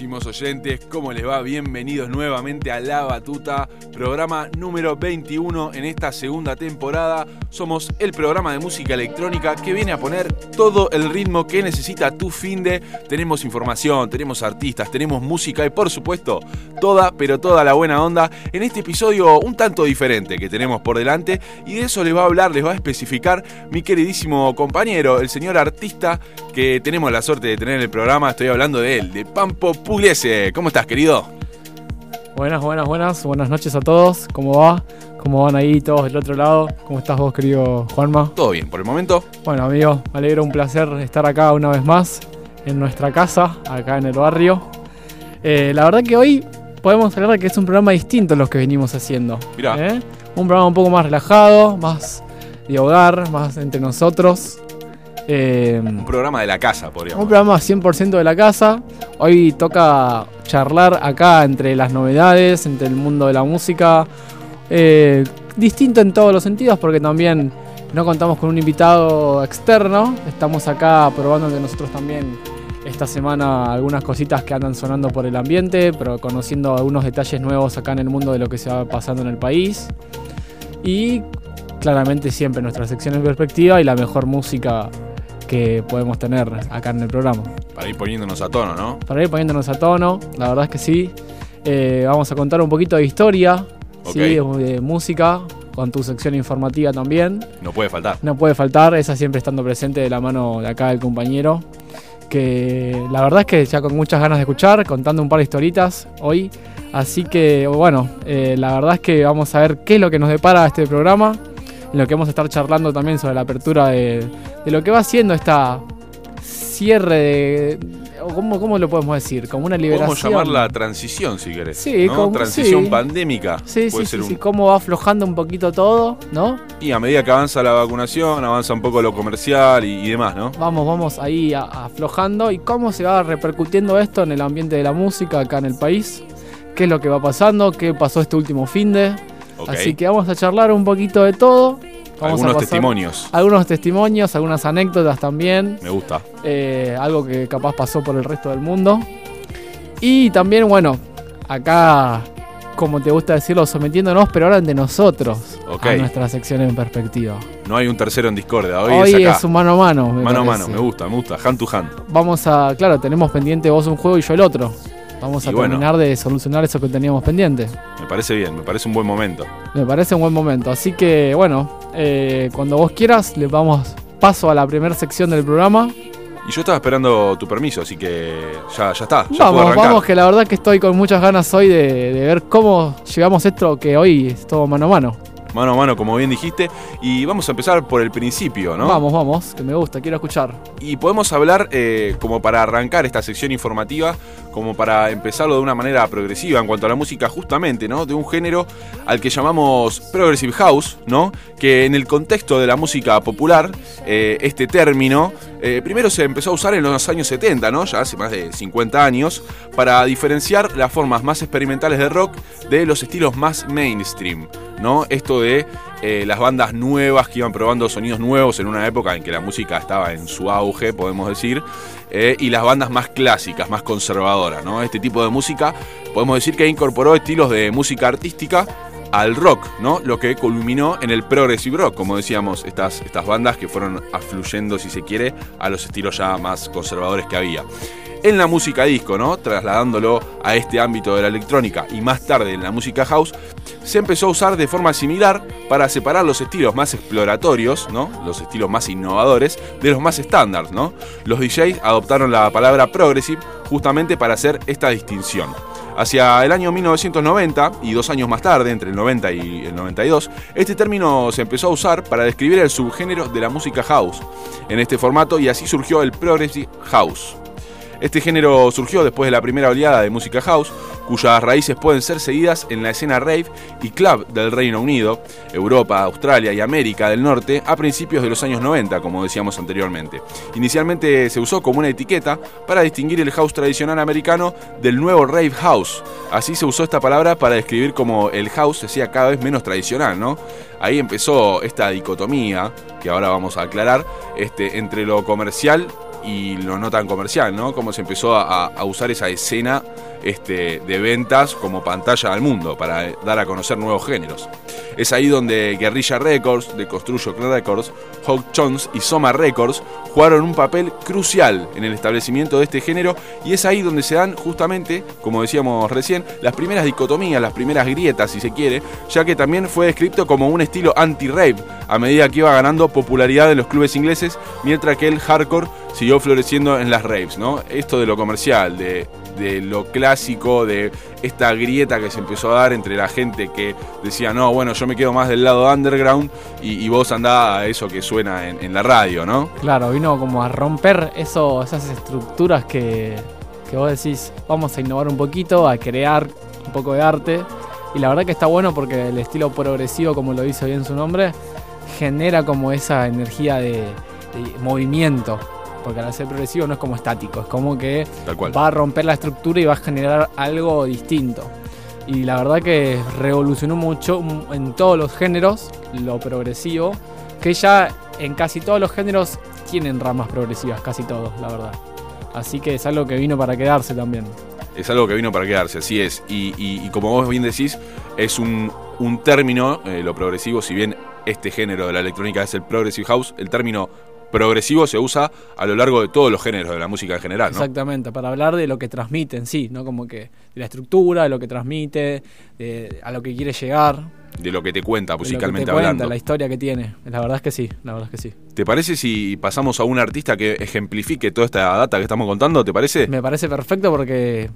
Queridísimos oyentes, ¿cómo les va? Bienvenidos nuevamente a La Batuta, programa número 21 en esta segunda temporada. Somos el programa de música electrónica que viene a poner todo el ritmo que necesita tu fin de. Tenemos información, tenemos artistas, tenemos música y por supuesto toda, pero toda la buena onda en este episodio un tanto diferente que tenemos por delante y de eso les va a hablar, les va a especificar mi queridísimo compañero, el señor artista que tenemos la suerte de tener en el programa. Estoy hablando de él, de Pampo Pugliese. ¿Cómo estás, querido? Buenas, buenas, buenas. Buenas noches a todos. ¿Cómo va? ¿Cómo van ahí todos del otro lado? ¿Cómo estás vos, querido Juanma? Todo bien, por el momento. Bueno, amigo, me alegro, un placer estar acá una vez más en nuestra casa, acá en el barrio. Eh, la verdad que hoy podemos hablar de que es un programa distinto a los que venimos haciendo. Mirá. ¿eh? Un programa un poco más relajado, más de hogar, más entre nosotros. Eh, Un programa de la casa, podríamos. un programa 100% de la casa. Hoy toca charlar acá entre las novedades, entre el mundo de la música. Eh, distinto en todos los sentidos porque también no contamos con un invitado externo. Estamos acá probando que nosotros también esta semana algunas cositas que andan sonando por el ambiente, pero conociendo algunos detalles nuevos acá en el mundo de lo que se va pasando en el país. Y claramente siempre nuestra sección en perspectiva y la mejor música que podemos tener acá en el programa. Para ir poniéndonos a tono, ¿no? Para ir poniéndonos a tono, la verdad es que sí. Eh, vamos a contar un poquito de historia. ¿sí? de, de música, con tu sección informativa también. No puede faltar. No puede faltar, esa siempre estando presente de la mano de acá del compañero. Que la verdad es que ya con muchas ganas de escuchar, contando un par de historitas hoy. Así que bueno, eh, la verdad es que vamos a ver qué es lo que nos depara este programa. En lo que vamos a estar charlando también sobre la apertura de, de lo que va siendo esta cierre de. ¿Cómo, ¿Cómo lo podemos decir? Como una liberación. Podemos llamarla transición, si querés. Sí, ¿no? como- Transición sí. pandémica. Sí, Puede sí, ser sí, sí, un- cómo va aflojando un poquito todo, ¿no? Y a medida que avanza la vacunación, avanza un poco lo comercial y, y demás, ¿no? Vamos, vamos ahí a- aflojando. ¿Y cómo se va repercutiendo esto en el ambiente de la música acá en el país? ¿Qué es lo que va pasando? ¿Qué pasó este último fin de? Así que vamos a charlar un poquito de todo. Vamos Algunos testimonios. Algunos testimonios, algunas anécdotas también. Me gusta. eh, algo que capaz pasó por el resto del mundo. Y también, bueno, acá, como te gusta decirlo, sometiéndonos, pero ahora de nosotros Ok. a nuestra sección en perspectiva. No hay un tercero en Discordia. Hoy, Hoy, es acá. es un mano a mano. mano a mano. Me gusta, me gusta. Hand to hand. Vamos a, claro, tenemos pendiente vos un juego y yo el otro. Vamos a Y bueno. terminar de solucionar eso que teníamos pendiente. Me parece bien, me parece un buen momento. Me parece un buen momento. Así que, bueno, eh, cuando vos quieras, le damos paso a la primera sección del programa. Y yo estaba esperando tu permiso, así que ya, ya está. Ya Vamos, vamos, que la verdad que estoy con muchas ganas hoy de, de ver cómo llegamos a esto que hoy es todo mano a mano. Mano a mano, como bien dijiste. Y vamos a empezar por el principio, ¿no? Vamos, vamos, que me gusta, quiero escuchar. Y podemos hablar, eh, como para arrancar esta sección informativa, como para empezarlo de una manera progresiva en cuanto a la música, justamente, ¿no? De un género al que llamamos Progressive House, ¿no? Que en el contexto de la música popular, eh, este término, eh, primero se empezó a usar en los años 70, ¿no? Ya hace más de 50 años, para diferenciar las formas más experimentales de rock de los estilos más mainstream, ¿no? Esto de eh, las bandas nuevas que iban probando sonidos nuevos en una época en que la música estaba en su auge, podemos decir, eh, y las bandas más clásicas, más conservadoras, ¿no? Este tipo de música, podemos decir que incorporó estilos de música artística al rock, ¿no? Lo que culminó en el progressive rock, como decíamos, estas, estas bandas que fueron afluyendo, si se quiere, a los estilos ya más conservadores que había. En la música disco, ¿no? Trasladándolo a este ámbito de la electrónica y más tarde en la música house, se empezó a usar de forma similar para separar los estilos más exploratorios, ¿no? Los estilos más innovadores de los más estándar, ¿no? Los DJs adoptaron la palabra progressive justamente para hacer esta distinción. Hacia el año 1990 y dos años más tarde, entre el 90 y el 92, este término se empezó a usar para describir el subgénero de la música house en este formato y así surgió el progressive house. Este género surgió después de la primera oleada de música house, cuyas raíces pueden ser seguidas en la escena rave y club del Reino Unido, Europa, Australia y América del Norte a principios de los años 90, como decíamos anteriormente. Inicialmente se usó como una etiqueta para distinguir el house tradicional americano del nuevo rave house. Así se usó esta palabra para describir cómo el house se hacía cada vez menos tradicional, ¿no? Ahí empezó esta dicotomía, que ahora vamos a aclarar, este, entre lo comercial y lo no tan comercial, ¿no? Cómo se empezó a, a usar esa escena este, de ventas como pantalla al mundo para dar a conocer nuevos géneros. Es ahí donde Guerrilla Records, de Construyo Records, Hawk Jones y Soma Records jugaron un papel crucial en el establecimiento de este género y es ahí donde se dan justamente, como decíamos recién, las primeras dicotomías, las primeras grietas si se quiere, ya que también fue descrito como un estilo anti-rave a medida que iba ganando popularidad en los clubes ingleses, mientras que el hardcore siguió floreciendo en las raves, ¿no? Esto de lo comercial, de de lo clásico, de esta grieta que se empezó a dar entre la gente que decía, no, bueno, yo me quedo más del lado underground y, vos andás a eso que suena en, la radio, ¿no? Claro, vino como a romper eso, esas estructuras que, que vos decís, vamos a innovar un poquito, a crear un poco de arte. Y la verdad que está bueno porque el estilo progresivo, como lo dice bien su nombre, genera como esa energía de movimiento porque al ser progresivo no es como estático, es como que va a romper la estructura y va a generar algo distinto. Y la verdad que revolucionó mucho en todos los géneros lo progresivo, que ya en casi todos los géneros tienen ramas progresivas, casi todos, la verdad. Así que es algo que vino para quedarse también. Es algo que vino para quedarse, así es. Y, como vos bien decís, es un, término, eh, lo progresivo, si bien este género de la electrónica es el Progressive House, el término progresivo se usa a lo largo de todos los géneros de la música en general, ¿no? Exactamente, para hablar de lo que transmite en sí, ¿no? Como que de la estructura, de lo que transmite, a lo que quiere llegar. De lo que te cuenta musicalmente de lo que te hablando. la historia que tiene. La verdad es que sí, la verdad es que sí. ¿Te parece si pasamos a un artista que ejemplifique toda esta data que estamos contando? ¿Te parece? Me parece perfecto porque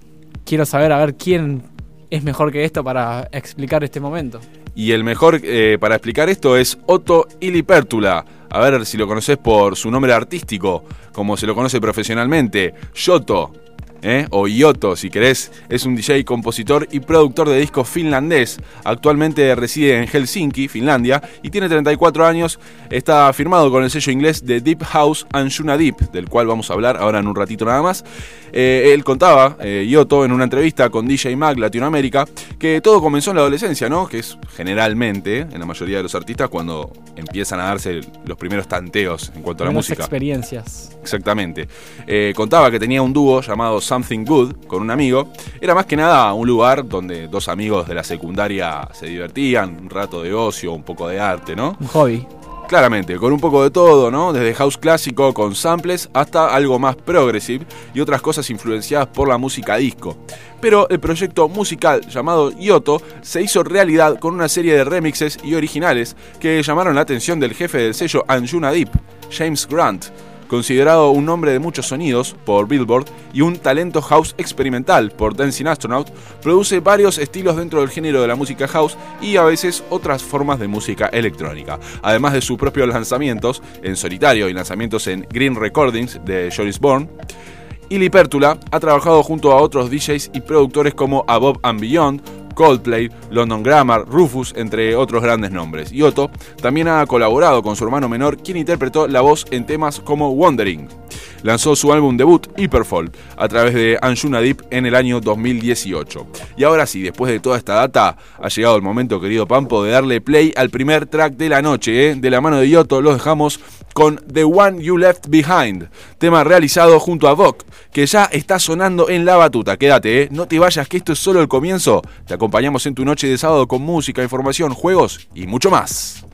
quiero saber a ver quién es mejor que esto para explicar este momento. Y el mejor eh, para explicar esto es Otto Ilipertula a ver si lo conoces por su nombre artístico, como se lo conoce profesionalmente, Yoto. ¿Eh? o Yoto si querés, es un DJ, compositor y productor de discos finlandés. Actualmente reside en Helsinki, Finlandia, y tiene 34 años. Está firmado con el sello inglés de Deep House Anjuna Deep, del cual vamos a hablar ahora en un ratito nada más. Eh, él contaba, eh, Yoto, en una entrevista con DJ Mag Latinoamérica, que todo comenzó en la adolescencia, ¿no? Que es generalmente, en la mayoría de los artistas, cuando empiezan a darse los primeros tanteos en cuanto a la música. experiencias. Exactamente. Eh, contaba que tenía un dúo llamado Something Good con un amigo. Era más que nada un lugar donde dos amigos de la secundaria se divertían, un rato de ocio, un poco de arte, ¿no? Un hobby. Claramente, con un poco de todo, ¿no? Desde house clásico con samples hasta algo más progressive y otras cosas influenciadas por la música disco. Pero el proyecto musical llamado Yoto se hizo realidad con una serie de remixes y originales que llamaron la atención del jefe del sello Anjuna Deep, James Grant, considerado un nombre de muchos sonidos por Billboard y un talento house experimental por Dancing Astronaut, produce varios estilos dentro del género de la música house y a veces otras formas de música electrónica, además de sus propios lanzamientos en solitario y lanzamientos en Green Recordings de Joris Bourne. Ili Pértula ha trabajado junto a otros DJs y productores como Above and Beyond, Coldplay, London Grammar, Rufus, entre otros grandes nombres. Y Otto también ha colaborado con su hermano menor, quien interpretó la voz en temas como Wandering. Lanzó su álbum debut, Hyperfall, a través de Anjuna Deep en el año 2018. Y ahora sí, después de toda esta data, ha llegado el momento, querido Pampo, de darle play al primer track de la noche. ¿eh? De la mano de Yoto los dejamos con The One You Left Behind, tema realizado junto a Vogue, que ya está sonando en la batuta. Quédate, ¿eh? no te vayas, que esto es solo el comienzo. Acompañamos en tu noche de sábado con música, información, juegos y mucho más.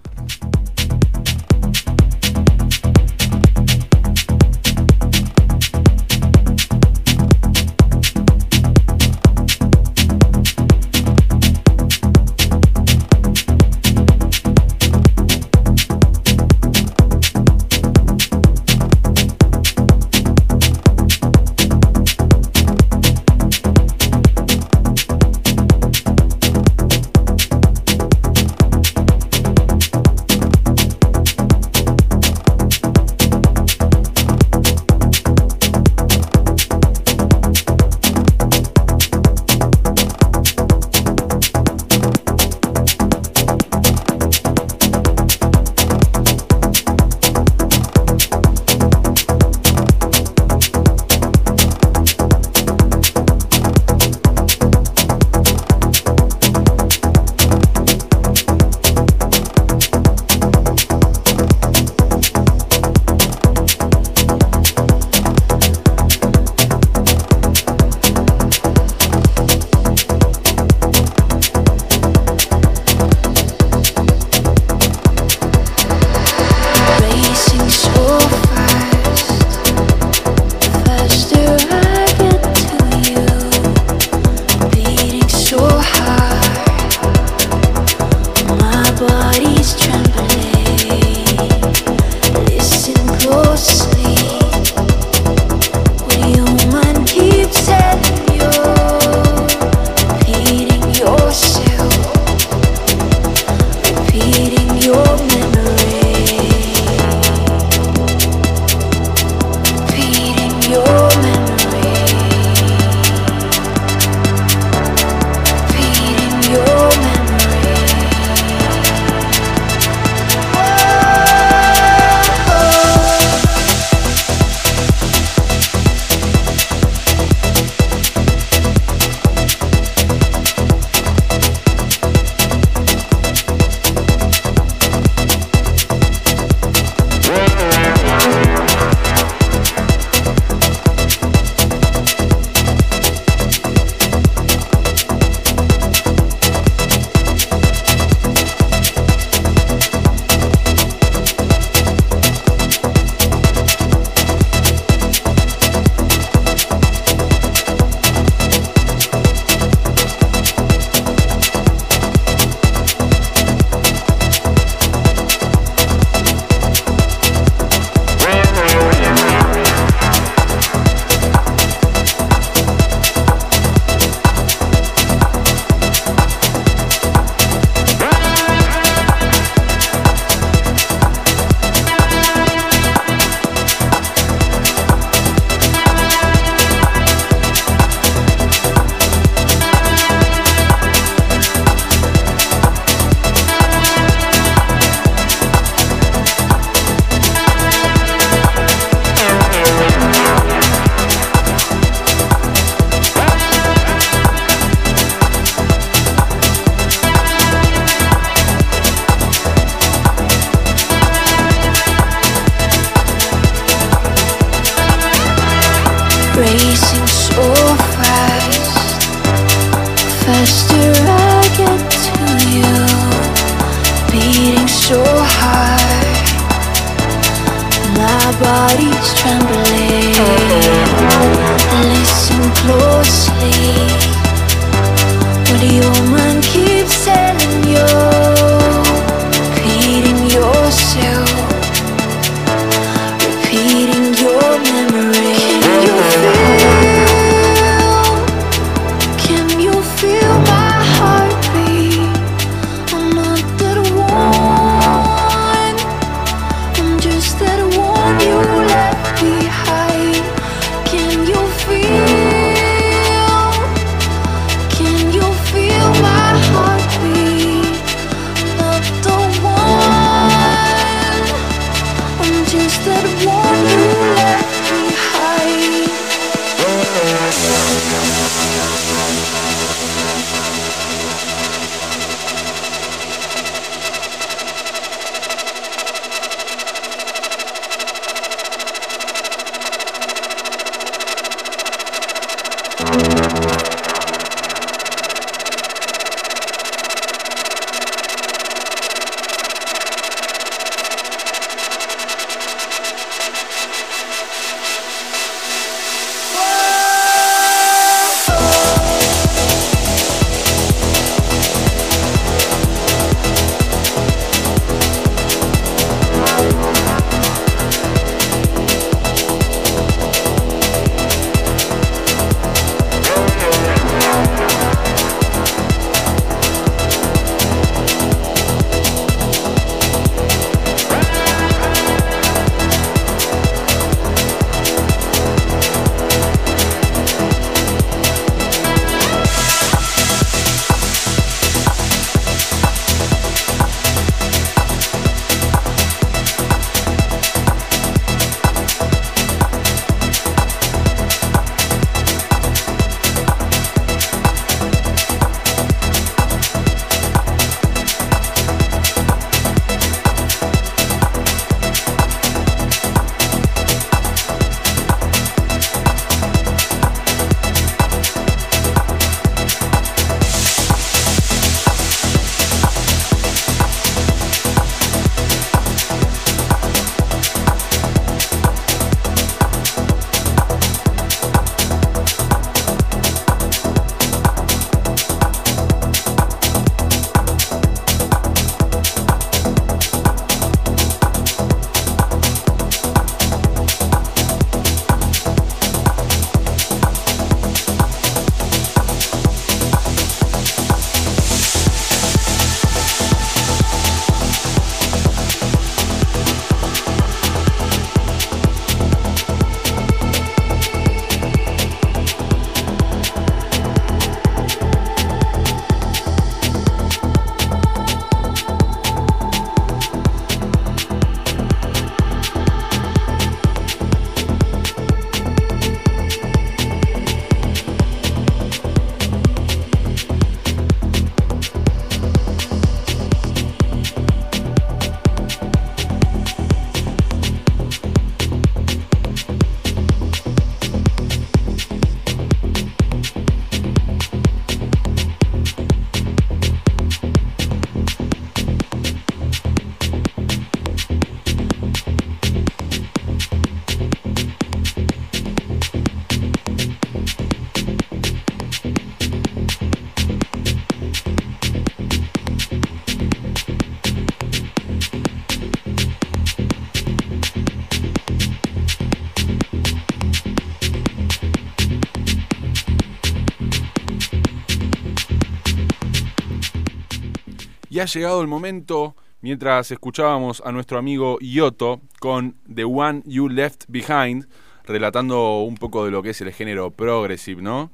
Ha llegado el momento, mientras escuchábamos a nuestro amigo Yoto con The One You Left Behind, relatando un poco de lo que es el género progressive, ¿no?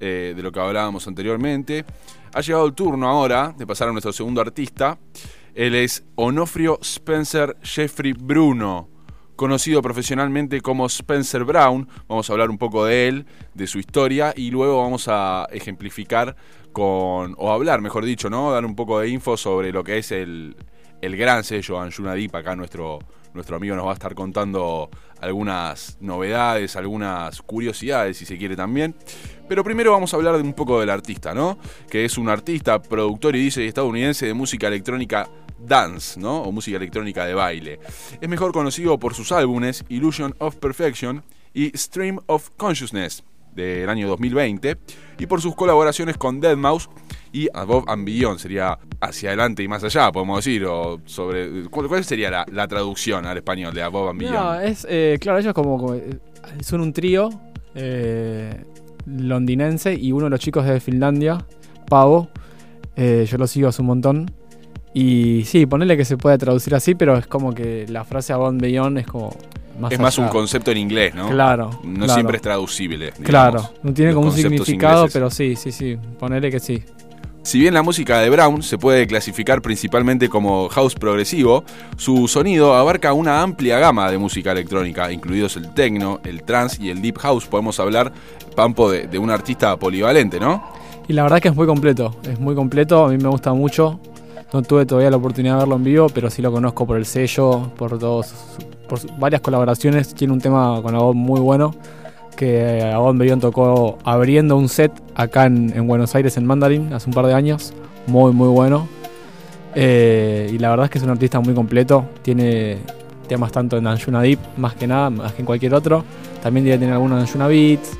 Eh, de lo que hablábamos anteriormente. Ha llegado el turno ahora de pasar a nuestro segundo artista. Él es Onofrio Spencer Jeffrey Bruno, conocido profesionalmente como Spencer Brown. Vamos a hablar un poco de él, de su historia y luego vamos a ejemplificar con, o hablar, mejor dicho, ¿no? Dar un poco de info sobre lo que es el, el gran sello Anjuna Deep, acá nuestro, nuestro amigo nos va a estar contando algunas novedades, algunas curiosidades, si se quiere también. Pero primero vamos a hablar de un poco del artista, ¿no? Que es un artista, productor y DJ estadounidense de música electrónica dance, ¿no? O música electrónica de baile. Es mejor conocido por sus álbumes Illusion of Perfection y Stream of Consciousness del año 2020 y por sus colaboraciones con Deadmau5 y Above and Beyond, sería hacia adelante y más allá, podemos decir, o sobre ¿cuál, sería la, traducción al español de Above and Beyond? No, es, eh, claro, ellos como, como, eh, son un trío eh, londinense y uno de los chicos de Finlandia, Pavo, yo lo sigo hace un montón. Y sí, ponerle que se puede traducir así, pero es como que la frase Above Beyond es como más es más allá. un concepto en inglés, ¿no? Claro. No claro. siempre es traducible. digamos, Claro, no tiene los como un significado, ingleses. pero sí, sí, sí. Ponerle que sí. Si bien la música de Brown se puede clasificar principalmente como house progresivo, su sonido abarca una amplia gama de música electrónica, incluidos el techno, el trance y el deep house. Podemos hablar, Pampo, de, de un artista polivalente, ¿no? Y la verdad que es muy completo, es muy completo, a mí me gusta mucho. No tuve todavía la oportunidad de verlo en vivo, pero sí lo conozco por el sello, por todos, por varias colaboraciones. Tiene un tema con voz muy bueno, que Abón Bellón tocó abriendo un set acá en, en Buenos Aires, en Mandarin, hace un par de años. Muy, muy bueno. Eh, y la verdad es que es un artista muy completo. Tiene temas tanto en Anjuna Deep, más que nada, más que en cualquier otro. También tener algunos Anjuna Beats.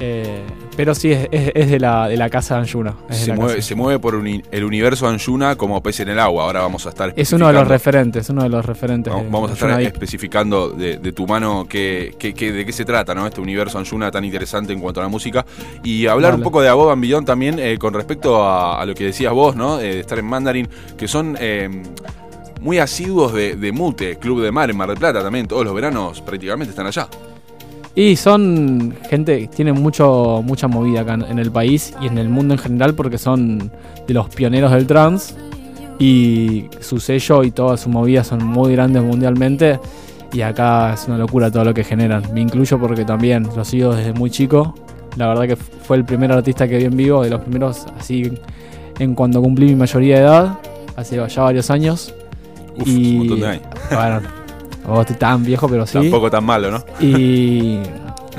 eh, pero sí, es, es- es de, la, de la casa de Anjuna. Se mueve, casa. se mueve por uni- el universo Anjuna como pez en el agua. Ahora vamos a estar Es uno de los referentes, uno de los referentes. Vamos a estar Anjuna especificando de, de tu mano qué, qué- qué- de qué se trata, ¿no? Este universo Anjuna tan interesante en cuanto a la música. Y hablar un poco de Above and Beyond también eh, con respecto a, a lo que decías vos, ¿no? Eh, de estar en Mandarin, que son eh, muy asiduos de, de Mute, Club de Mar en Mar del Plata también. Todos los veranos prácticamente están allá. Y son gente que tiene mucho, mucha movida acá en- el país y en el mundo en general porque son de los pioneros del trance y su sello y toda su movida son muy grandes mundialmente y acá es una locura todo lo que generan. Me incluyo porque también lo sigo desde muy chico. La verdad que fue el primer artista que vi en vivo, de los primeros así en cuando cumplí mi mayoría de edad, hace ya varios años. Uf, y un montón de años. bueno, vos estoy tan viejo, pero sí. Tampoco tan malo, ¿no? Y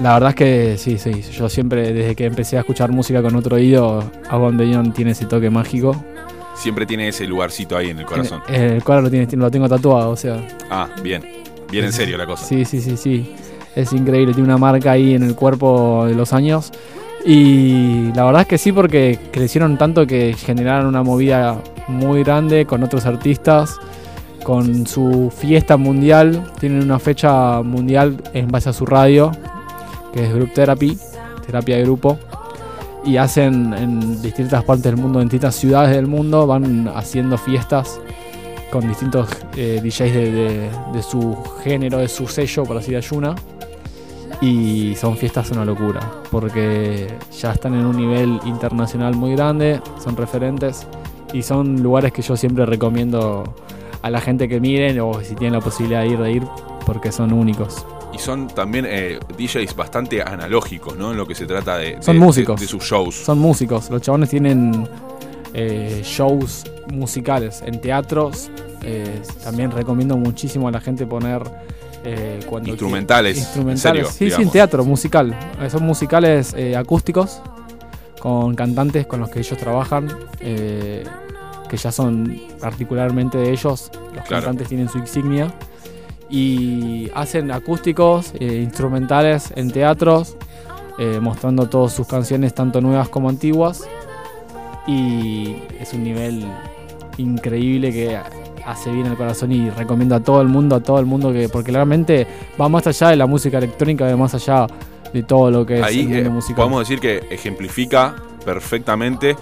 la verdad es que sí, sí. Yo siempre, desde que empecé a escuchar música con otro oído, Avon Beyond tiene ese toque mágico. Siempre tiene ese lugarcito ahí en el corazón. El cuadro lo, tiene, lo tengo tatuado, o sea. Ah, bien. Bien en serio la cosa. Sí, sí, sí, sí. Es increíble, tiene una marca ahí en el cuerpo de los años. Y la verdad es que sí, porque crecieron tanto que generaron una movida muy grande con otros artistas, con su fiesta mundial. Tienen una fecha mundial en base a su radio, que es Group Therapy, terapia de grupo. Y hacen en distintas partes del mundo, en distintas ciudades del mundo, van haciendo fiestas con distintos eh, DJs de, su género, de su sello, por así de Ayuna. Y son fiestas una locura, porque ya están en un nivel internacional muy grande, son referentes y son lugares que yo siempre recomiendo a la gente que miren o si tienen la posibilidad de ir, de ir, porque son únicos. Y son también eh, DJs bastante analógicos, ¿no? En lo que se trata de, de- Son músicos. de, de sus shows. Son músicos, los chabones tienen eh, shows musicales en teatros. eh, también recomiendo muchísimo a la gente poner eh, cuando Instrumentales, instrumentales. serio, sí, sí, en digamos. teatro, musical. Eh, son musicales acústicos con cantantes con los que ellos trabajan, que ya son particularmente de ellos. Los Claro. cantantes tienen su insignia. Y hacen acústicos, eh, instrumentales en teatros, eh, mostrando todas sus canciones, tanto nuevas como antiguas. Y es un nivel increíble que hace bien el corazón y recomiendo a todo el mundo, a todo el mundo que, porque realmente va más allá de la música electrónica, va más allá de todo lo que es el mundo eh, musical. podemos decir que ejemplifica perfectamente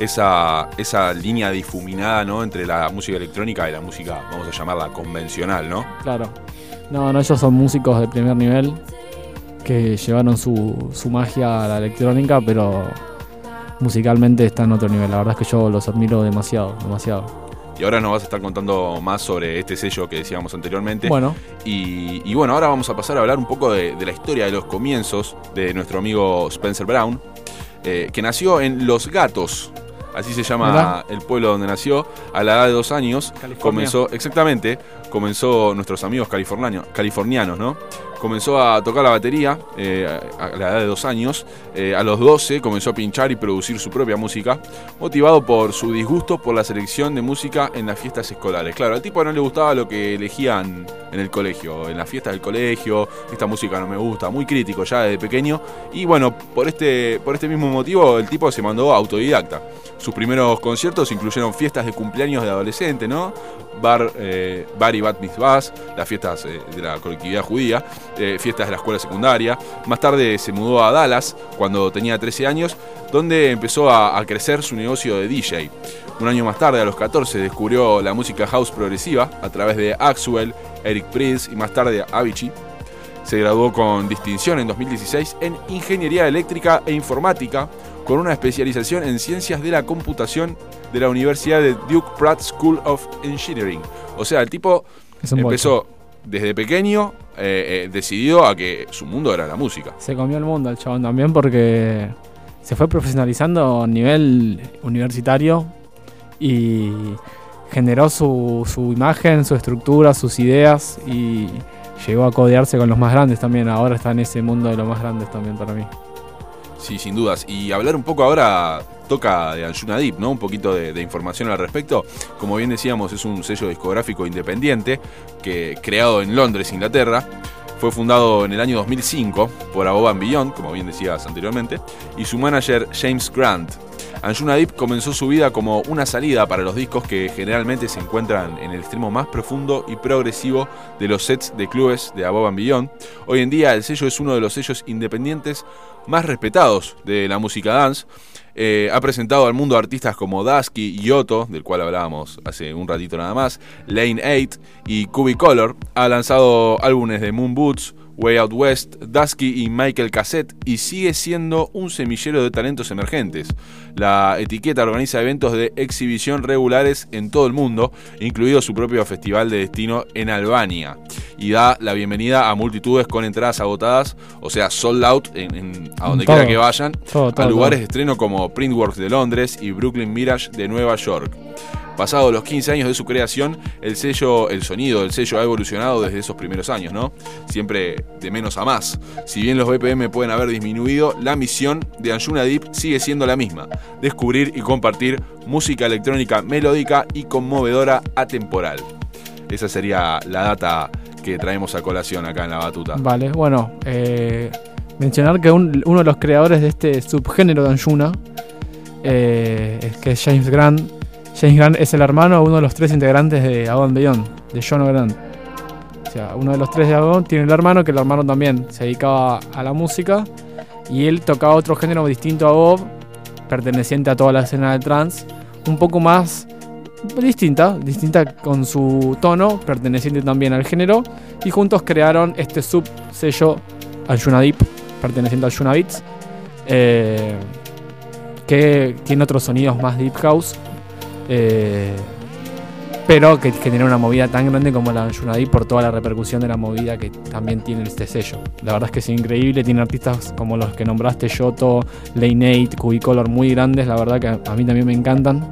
esa, esa línea difuminada ¿no? entre la música electrónica y la música, vamos a llamarla convencional, ¿no? Claro. No, no, ellos son músicos de primer nivel que llevaron su, su magia a la electrónica, pero musicalmente están en otro nivel. La verdad es que yo los admiro demasiado, demasiado. Y ahora nos vas a estar contando más sobre este sello que decíamos anteriormente. Bueno, Y, y bueno, ahora vamos a pasar a hablar un poco de, de la historia de los comienzos de nuestro amigo Spencer Brown, eh, que nació en Los Gatos, así se llama el pueblo donde nació, a la edad de dos años California. comenzó, exactamente, comenzó nuestros amigos californianos, californianos ¿no? Comenzó a tocar la batería eh, a la edad de dos años. Eh, a los 12 comenzó a pinchar y producir su propia música, motivado por su disgusto por la selección de música en las fiestas escolares. Claro, al tipo no le gustaba lo que elegían en el colegio, en las fiestas del colegio, esta música no me gusta, muy crítico ya desde pequeño. Y bueno, por este, por este mismo motivo el tipo se mandó autodidacta. Sus primeros conciertos incluyeron fiestas de cumpleaños de adolescente, ¿no? Bar, eh, bar y bat mitzvahs, las fiestas eh, de la colectividad judía, eh, fiestas de la escuela secundaria. Más tarde se mudó a Dallas cuando tenía 13 años, donde empezó a, a crecer su negocio de DJ. Un año más tarde, a los 14, descubrió la música house progresiva a través de Axwell, Eric Prince y más tarde Avicii. Se graduó con distinción en 2016 en Ingeniería Eléctrica e Informática, con una especialización en Ciencias de la Computación de la Universidad de Duke Pratt School of Engineering. O sea, el tipo empezó desde pequeño, eh, eh, decidido a que su mundo era la música. Se comió el mundo el chabón también porque se fue profesionalizando a nivel universitario y generó su, su imagen, su estructura, sus ideas y llegó a codearse con los más grandes también. Ahora está en ese mundo de los más grandes también para mí. Sí, sin dudas. Y hablar un poco ahora toca de Anjuna Deep, ¿no? Un poquito de, información al respecto. Como bien decíamos, es un sello discográfico independiente que creado en Londres, Inglaterra. Fue fundado en el año 2005 por Above and Beyond, como bien decías anteriormente, y su manager James Grant. Anjuna Deep comenzó su vida como una salida para los discos que generalmente se encuentran en el extremo más profundo y progresivo de los sets de clubes de Above and Beyond. Hoy en día el sello es uno de los sellos independientes más respetados de la música dance. Eh, ha presentado al mundo artistas como Dusky y Otto, del cual hablábamos hace un ratito nada más, Lane 8 y Cubicolor. Ha lanzado álbumes de Moon Boots, Way Out West, Dusky y Michael Cassette y sigue siendo un semillero de talentos emergentes. La etiqueta organiza eventos de exhibición regulares en todo el mundo, incluido su propio festival de destino en Albania. Y da la bienvenida a multitudes con entradas agotadas, o sea, sold out en, en- a donde quiera que vayan, Todo, todo, a lugares todo. de estreno como Printworks de Londres y Brooklyn Mirage de Nueva York. Pasados los 15 años de su creación, el sello, el sonido del sello ha evolucionado desde esos primeros años, ¿no? Siempre de menos a más. Si bien los BPM pueden haber disminuido, la misión de Anjuna Deep sigue siendo la misma: descubrir y compartir música electrónica melódica y conmovedora atemporal. Esa sería la data que traemos a colación acá en la batuta. Vale, bueno, eh, mencionar que un- uno de los creadores de este subgénero de Anjuna eh, es que es James Grant. James Grant es el hermano de uno de los tres integrantes de and Beyond, de John Grant. O sea, uno de los tres de Above tiene el hermano, que el hermano también se dedicaba a la música. Y él tocaba otro género distinto a Bob, perteneciente a toda la escena del trance, un poco más distinta, distinta con su tono, perteneciente también al género. Y juntos crearon este subsello Anjuna Deep, perteneciente a Anjuna Beats, eh, que tiene otros sonidos más deep house, eh, pero que genera una movida tan grande como la Deep por toda la repercusión de la movida que también tiene este sello. La verdad es que es increíble, tiene artistas como los que nombraste, Yoto, 8, Cubicolor, muy grandes, la verdad que a, a mí también me encantan.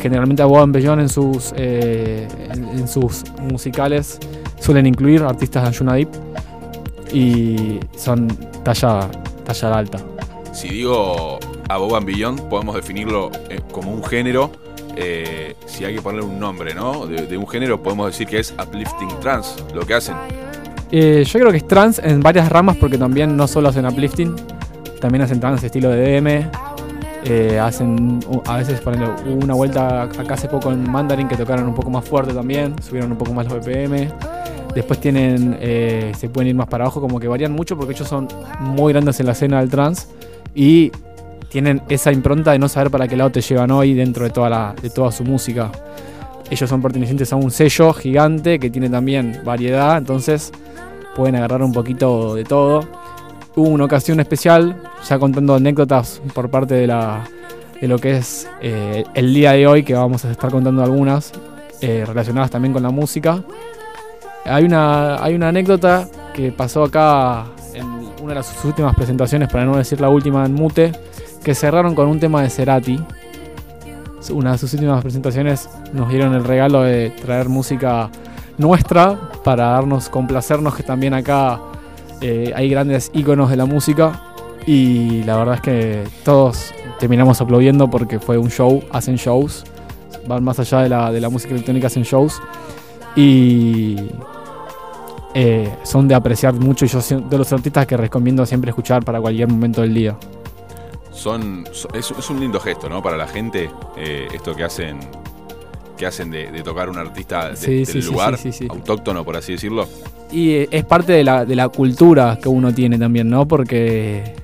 Generalmente a Bob Bellón en sus, eh, en, sus musicales suelen incluir artistas de Deep y son talla, talla alta. Si digo and Beyond, podemos definirlo eh, como un género. Eh, si hay que ponerle un nombre, ¿no? De, un género, podemos decir que es uplifting trance, lo que hacen. Eh, yo creo que es trance en varias ramas porque también no solo hacen uplifting, también hacen trance estilo de DM. eh, hacen a veces ponerle una vuelta acá hace poco en Mandarin que tocaron un poco más fuerte también, subieron un poco más los BPM. Después tienen, se pueden ir más para abajo, como que varían mucho porque ellos son muy grandes en la escena del trance y tienen esa impronta de no saber para qué lado te llevan hoy dentro de toda, la, de toda su música. Ellos son pertenecientes a un sello gigante que tiene también variedad, entonces pueden agarrar un poquito de todo. Hubo una ocasión especial, ya contando anécdotas por parte de, la, de lo que es eh, el día de hoy, que vamos a estar contando algunas eh, relacionadas también con la música. Hay una, hay una anécdota que pasó acá en una de las últimas presentaciones, para no decir la última en Mute, que cerraron con un tema de Cerati, una de sus últimas presentaciones nos dieron el regalo de traer música nuestra para darnos, complacernos que también acá eh, hay grandes íconos de la música. Y la verdad es que todos terminamos aplaudiendo porque fue un show, hacen shows, van más allá de la, de la música electrónica, hacen shows. Y eh, son de apreciar mucho y yo de los artistas que recomiendo siempre escuchar para cualquier momento del día. Son, so- es, es un lindo gesto, ¿no? Para la gente, eh, esto que hacen que hacen de, de tocar un artista de- Sí, del sí, lugar, sí, autóctono, por así decirlo. Y eh, es parte de la, de la cultura que uno tiene también, ¿no? Porque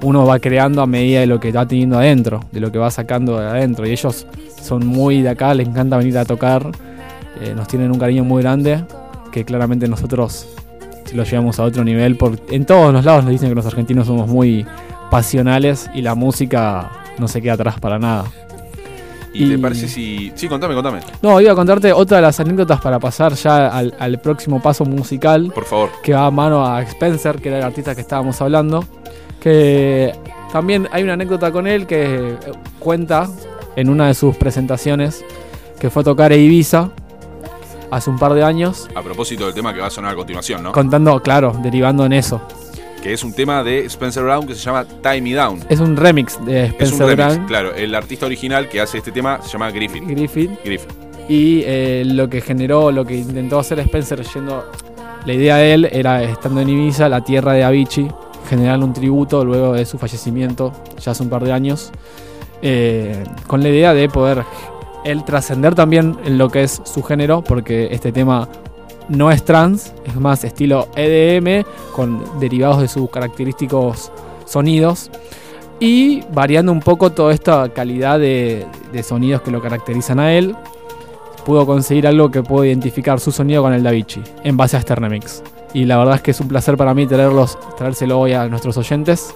uno va creando a medida de lo que va teniendo adentro, de lo que va sacando de adentro. Y ellos son muy de acá, les encanta venir a tocar, eh, nos tienen un cariño muy grande, que claramente nosotros lo llevamos a otro nivel. Por, en todos los lados nos dicen que los argentinos somos muy pasionales y la música no se queda atrás para nada. ¿Y, te Y- parece si...? Sí, contame, contame, No, iba a contarte otra de las anécdotas para pasar ya al, al próximo paso musical por favor. que va a mano a Spencer, que era el artista que estábamos hablando, que también hay una anécdota con él que eh, cuenta en una de sus presentaciones que fue a tocar a Ibiza hace un par de años, A propósito del tema que va a sonar a continuación, ¿no? contando, claro, derivando en eso. Que es un tema de Spencer Brown que se llama Tie Me Down. Es un remix de Es Spencer un remix, Brown, claro. El artista original que hace este tema se llama Griffin. Griffith, Griffin. y eh, lo que generó, lo que intentó hacer Spencer yendo, la idea de él era estando en Ibiza, la tierra de Avicii, generarle un tributo luego de su fallecimiento, ya hace un par de años, eh, con la idea de poder él trascender también en lo que es su género, porque este tema no es trans, es más estilo EDM, con derivados de sus característicos sonidos. Y variando un poco toda esta calidad de, sonidos que lo caracterizan a él, pudo conseguir algo que puedo identificar su sonido con el Avicii, en base a este remix. Y la verdad es que es un placer para mí traerlos, traérselo hoy a nuestros oyentes,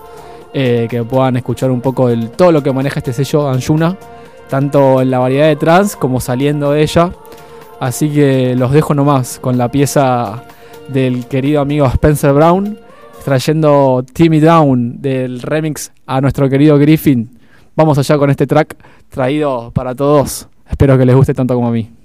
eh, que puedan escuchar un poco de todo lo que maneja este sello Anjuna, tanto en la variedad de trans como saliendo de ella. Así que los dejo nomás con la pieza del querido amigo Spencer Brown, trayendo Timmy Down del remix a nuestro querido Griffin. Vamos allá con este track traído para todos. Espero que les guste tanto como a mí.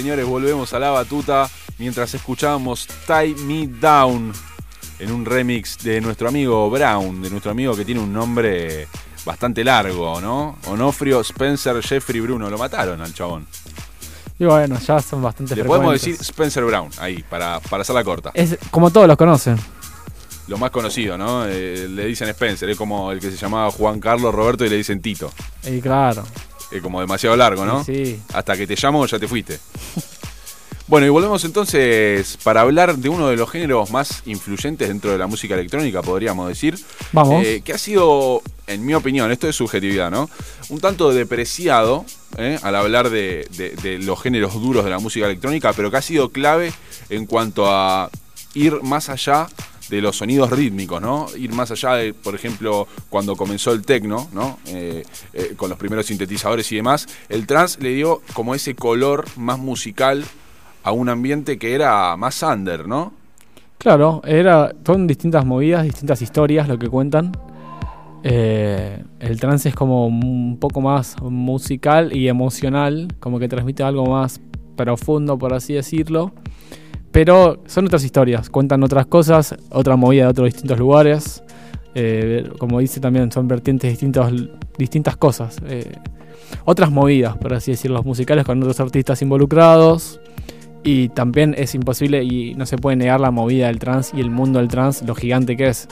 Señores, volvemos a la batuta mientras escuchábamos Tie Me Down en un remix de nuestro amigo Brown, de nuestro amigo que tiene un nombre bastante largo, ¿no? Onofrio Spencer Jeffrey Bruno. Lo mataron al chabón. Y bueno, ya son bastante Le podemos decir Spencer Brown, ahí, para, para hacerla corta. Es como todos los conocen. Lo más conocido, ¿no? Eh, le dicen Spencer, es como el que se llamaba Juan Carlos Roberto y le dicen Tito. Y claro. Es como demasiado largo, ¿no? Sí. Hasta que te llamo ya te fuiste. Bueno, y volvemos entonces para hablar de uno de los géneros más influyentes dentro de la música electrónica, podríamos decir. Vamos. Eh, que ha sido, en mi opinión, esto es subjetividad, ¿no? Un tanto depreciado ¿eh? al hablar de, de- de los géneros duros de la música electrónica, pero que ha sido clave en cuanto a ir más allá de los sonidos rítmicos, ¿no? Ir más allá de, por ejemplo, cuando comenzó el techno, ¿no? Eh, eh, con los primeros sintetizadores y demás, el trance le dio como ese color más musical a un ambiente que era más under, ¿no? Claro, era, son distintas movidas, distintas historias lo que cuentan. Eh, el trance es como un poco más musical y emocional, como que transmite algo más profundo, por así decirlo. Pero son otras historias, cuentan otras cosas, otra movida de otros distintos lugares. Eh, como dice también, son vertientes distintos, distintas cosas. eh, otras movidas, por así decirlo, musicales con otros artistas involucrados. Y también es imposible y no se puede negar la movida del trans y el mundo del trans, lo gigante que es.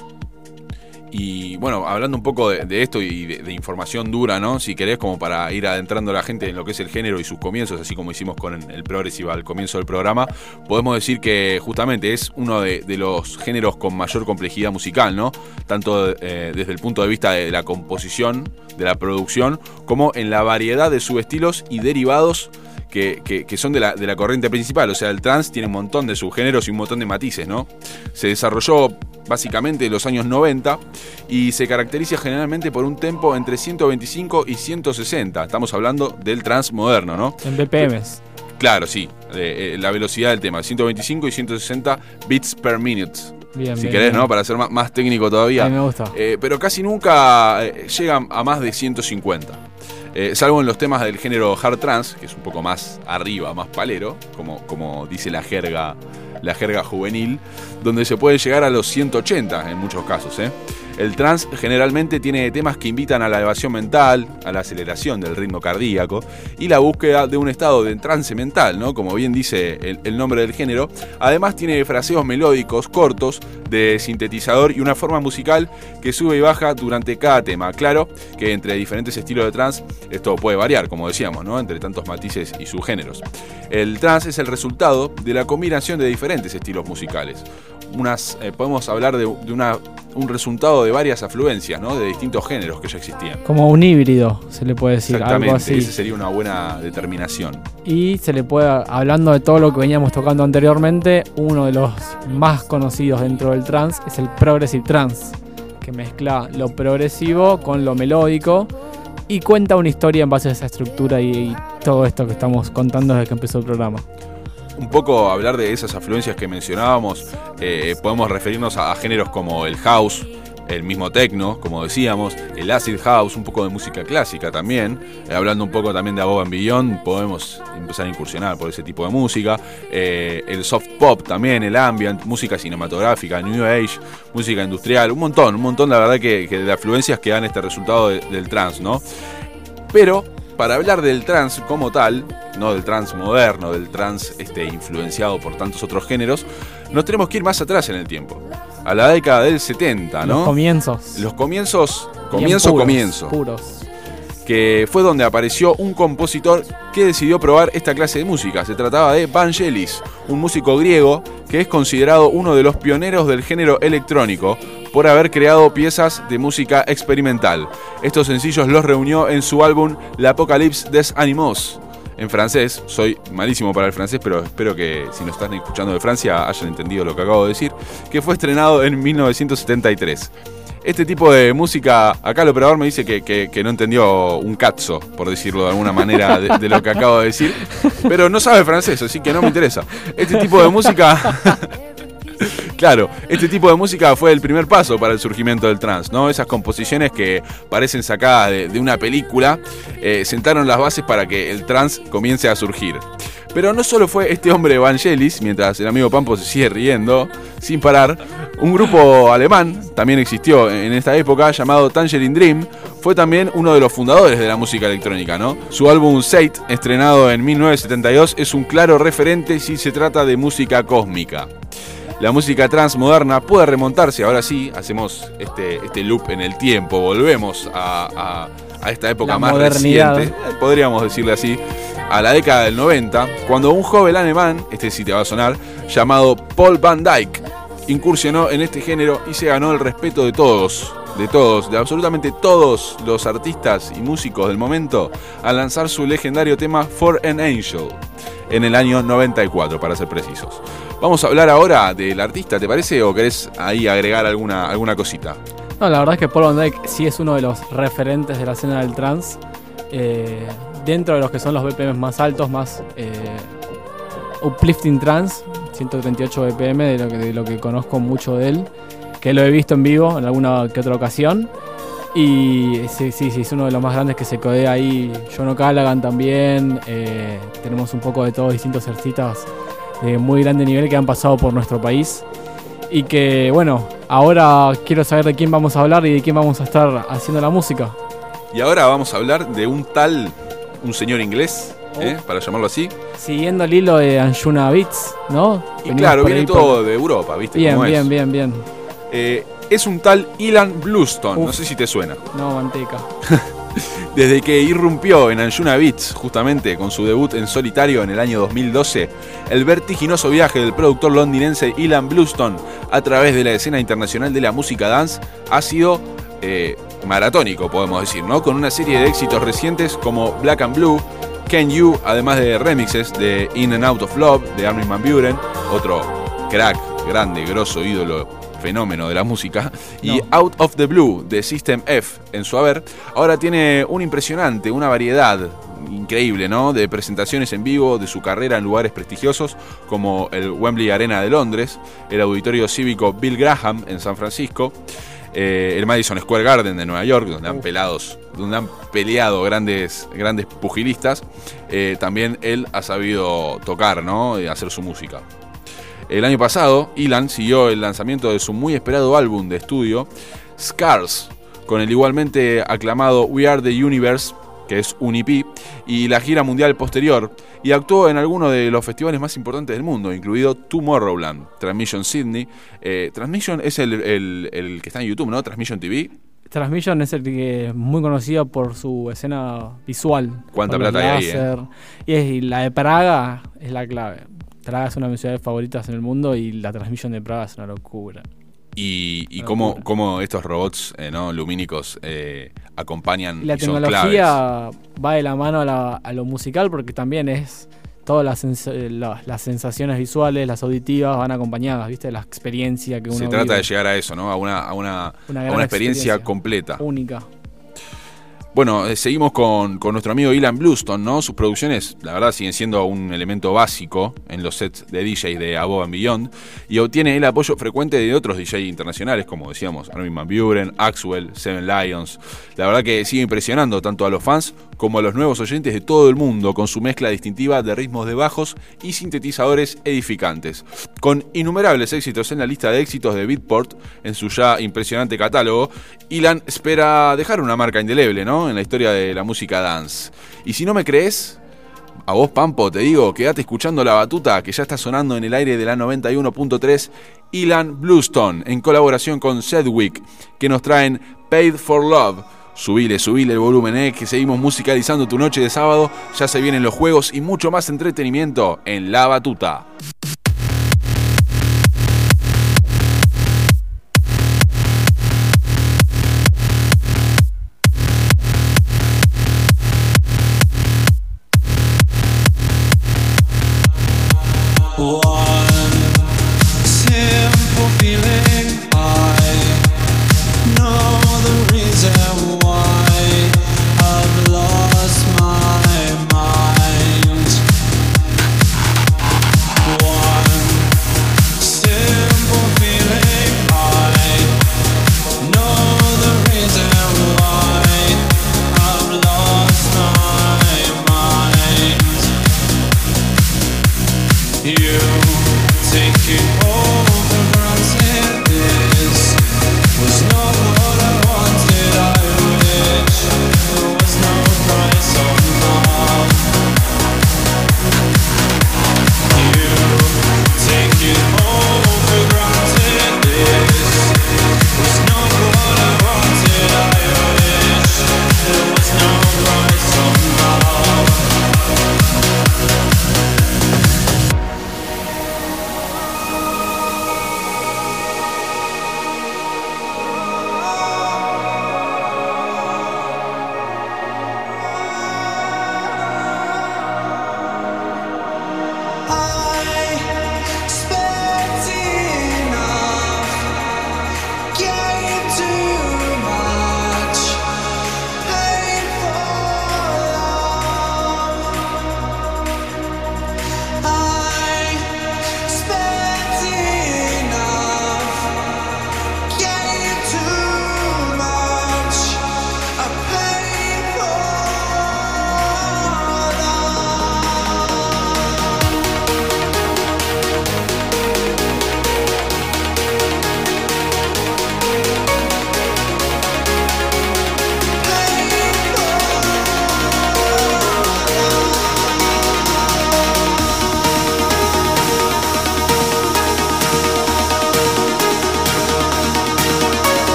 Y bueno, hablando un poco de, esto y de, información dura, ¿no? Si querés, como para ir adentrando a la gente en lo que es el género y sus comienzos, así como hicimos con el Progressive al comienzo del programa, podemos decir que justamente es uno de, de los géneros con mayor complejidad musical, ¿no? Tanto eh, desde el punto de vista de la composición, de la producción, como en la variedad de subestilos y derivados que, que- que son de la, de la corriente principal. O sea, el trance tiene un montón de subgéneros y un montón de matices, ¿no? Se desarrolló básicamente en los años 90 y se caracteriza generalmente por un tempo entre 125 y 160. Estamos hablando del trance moderno, ¿no? En BPMs. Claro, sí, eh, eh, la velocidad del tema, 125 y 160 bits per minute. Bien, si bien, querés, bien. ¿no? Para ser más, más técnico A todavía. mí me gusta. Eh, pero casi nunca eh, llegan a más de 150. Eh, salvo en los temas del género hard trance, que es un poco más arriba, más palero, como, como dice la jerga, la jerga juvenil, donde se puede llegar a los 180 en muchos casos. ¿eh? El trance generalmente tiene temas que invitan a la elevación mental, a la aceleración del ritmo cardíaco y la búsqueda de un estado de trance mental, ¿no? como bien dice el, nombre del género. Además tiene fraseos melódicos cortos de sintetizador y una forma musical que sube y baja durante cada tema. Claro que entre diferentes estilos de trance esto puede variar, como decíamos, ¿no? entre tantos matices y subgéneros. El trance es el resultado de la combinación de diferentes estilos musicales. Unas, eh, podemos hablar de, de una, un resultado de varias afluencias, ¿no? de distintos géneros que ya existían. Como un híbrido, se le puede decir, algo Exactamente, así. esa sería una buena determinación. Y se le puede, hablando de todo lo que veníamos tocando anteriormente, uno de los más conocidos dentro del trance es el Progressive Trance, que mezcla lo progresivo con lo melódico y cuenta una historia en base a esa estructura y, y todo esto que estamos contando desde que empezó el programa. Un poco hablar de esas afluencias que mencionábamos, eh, podemos referirnos a, géneros como el house, el mismo techno, como decíamos, el acid house, un poco de música clásica también, eh, hablando un poco también de Above and Beyond, podemos empezar a incursionar por ese tipo de música, eh, el soft pop también, el ambient, música cinematográfica, new age, música industrial, un montón, un montón la verdad que, que de afluencias que dan este resultado de- del trance, ¿no? Pero para hablar del trance como tal, no del trance moderno, del trance este, influenciado por tantos otros géneros, nos tenemos que ir más atrás en el tiempo, a la década del 70, Los ¿no? comienzos. Los comienzos, comienzo, puros, comienzo, Puros. Que fue donde apareció un compositor que decidió probar esta clase de música. Se trataba de Vangelis, un músico griego que es considerado uno de los pioneros del género electrónico por haber creado piezas de música experimental. Estos sencillos los reunió en su álbum L'Apocalypse des Animaux. En francés, soy malísimo para el francés, pero espero que si nos están escuchando de Francia hayan entendido lo que acabo de decir, que fue estrenado en 1973. Este tipo de música, acá el operador me dice que, que- no entendió un cazzo, por decirlo de alguna manera, de, lo que acabo de decir, pero no sabe francés, así que no me interesa. Este tipo de música, claro, este tipo de música fue el primer paso para el surgimiento del trance, ¿no? Esas composiciones que parecen sacadas de, de una película, eh, sentaron las bases para que el trance comience a surgir. Pero no solo fue este hombre Evangelis, mientras el amigo Pampo se sigue riendo sin parar, un grupo alemán también existió en esta época llamado Tangerine Dream, fue también uno de los fundadores de la música electrónica, ¿no? Su álbum Sate, estrenado en 1972, es un claro referente si se trata de música cósmica. La música trans moderna puede remontarse, ahora sí, hacemos este, este loop en el tiempo, volvemos a- a esta época La más reciente, podríamos decirle así, a la década del 90, cuando un joven alemán, este sí te va a sonar, llamado Paul Van Dyke, incursionó en este género y se ganó el respeto de todos, de todos, de absolutamente todos los artistas y músicos del momento, al lanzar su legendario tema For an Angel en el año 94, para ser precisos. Vamos a hablar ahora del artista, ¿te parece? ¿O querés ahí agregar alguna, alguna cosita? No, la verdad es que Paul Van Dyke sí es uno de los referentes de la escena del trance. eh, dentro de los que son los BPM más altos, más eh, uplifting trance, 138 BPM, de lo, que, de lo que conozco mucho de él, que lo he visto en vivo en alguna que otra ocasión. Y sí, sí, sí, es uno de los más grandes que se codea ahí. John O'Callaghan también. eh, tenemos un poco de todos distintos artistas de muy grande nivel que han pasado por nuestro país. Y que, bueno, ahora quiero saber de quién vamos a hablar y de quién vamos a estar haciendo la música. Y ahora vamos a hablar de un tal, un señor inglés, ¿eh? para llamarlo así. Siguiendo el hilo de Anjuna Beats, ¿no? Y Venimos claro, viene todo por- de Europa, ¿viste? Bien, cómo es? bien, bien, bien. Eh, es un tal Ilan Bluestone, no sé si te suena. No, manteca. Desde que irrumpió en Anjuna Beats, justamente con su debut en solitario en el año 2012, el vertiginoso viaje del productor londinense Ilan Bluestone a través de la escena internacional de la música dance ha sido eh, maratónico, podemos decir, ¿no? Con una serie de éxitos recientes como Black and Blue, Can You, además de remixes de In and Out of Love de Armin Van Buren, otro crack, grande, grosso, ídolo, fenómeno de la música, y. Out of the Blue de System F en su haber, ahora tiene un impresionante, una variedad increíble, ¿no? De presentaciones en vivo de su carrera en lugares prestigiosos como el Wembley Arena de Londres, el Auditorio Cívico Bill Graham en San Francisco, eh, el Madison Square Garden de Nueva York, donde han pelados, donde han peleado grandes, grandes pugilistas. Eh, también él ha sabido tocar, ¿no? Y hacer su música. El año pasado, Ilan siguió el lanzamiento de su muy esperado álbum de estudio, Scars, con el igualmente aclamado We Are the Universe, que es un EP, y la gira mundial posterior, y actuó en algunos de los festivales más importantes del mundo, incluido Tomorrowland, Transmission Sydney. Eh, Transmission es el, el- el que está en YouTube, ¿no? Transmission TV. Transmission es el que es muy conocido por su escena visual. ¿Cuánta plata hay ahí, eh? láser. Y, es- y la de Praga es la clave. Praga es una de mis ciudades favoritas en el mundo y la transmisión de Praga es una locura. Y, y cómo, cómo estos robots eh, ¿no? lumínicos eh, acompañan la y son claves. tecnología va de la mano a, la- a lo musical porque también es todas las, sens- eh, la- las sensaciones visuales, las auditivas van acompañadas, ¿viste? La experiencia que uno Se trata vive. de llegar a eso, ¿no? A una, a una, Una a una experiencia, experiencia. completa. única. Bueno, eh, seguimos con, con nuestro amigo Ilan Bluestone, ¿no? Sus producciones, la verdad, siguen siendo un elemento básico en los sets de DJs de Above and Beyond y obtiene el apoyo frecuente de otros DJs internacionales, como decíamos, Armin Van Buren, Axwell, Seven Lions. La verdad que sigue impresionando tanto a los fans como a los nuevos oyentes de todo el mundo con su mezcla distintiva de ritmos de bajos y sintetizadores edificantes. Con innumerables éxitos en la lista de éxitos de Beatport en su ya impresionante catálogo, Ilan espera dejar una marca indeleble, ¿no? En la historia de la música dance. Y si no me crees, a vos, Pampo, te digo, quédate escuchando la batuta que ya está sonando en el aire de la 91.3 Ilan Bluestone, en colaboración con Sedgwick, que nos traen Paid for Love. Subile, subile el volumen, eh, que seguimos musicalizando tu noche de sábado. Ya se vienen los juegos y mucho más entretenimiento en la batuta.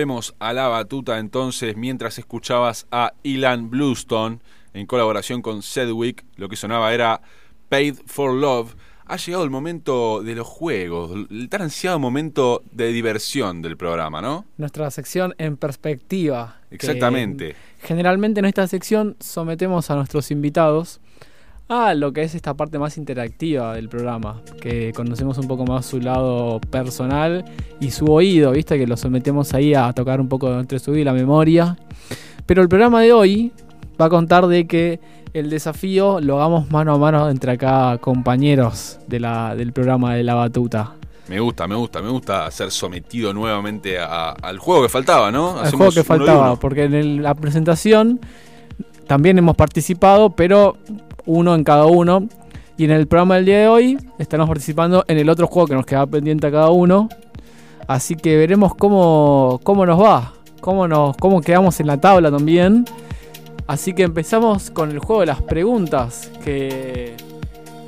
Volvemos a la batuta entonces mientras escuchabas a Ilan Bluestone en colaboración con Sedgwick. Lo que sonaba era Paid for Love. Ha llegado el momento de los juegos, el tan ansiado momento de diversión del programa, ¿no? Nuestra sección en perspectiva. Exactamente. Generalmente en esta sección sometemos a nuestros invitados a lo que es esta parte más interactiva del programa, que conocemos un poco más su lado personal y su oído, ¿viste? Que lo sometemos ahí a tocar un poco entre su y la memoria. Pero el programa de hoy va a contar de que el desafío lo hagamos mano a mano entre acá compañeros de la, del programa de la batuta. Me gusta, me gusta, me gusta ser sometido nuevamente a- al juego que faltaba, ¿no? Al Hacemos juego que uno faltaba, uno. porque en el- la presentación también hemos participado, pero uno en cada uno. Y en el programa del día de hoy estaremos participando en el otro juego que nos queda pendiente a cada uno. Así que veremos cómo, cómo nos va, cómo, nos, cómo quedamos en la tabla también. Así que empezamos con el juego de las preguntas, que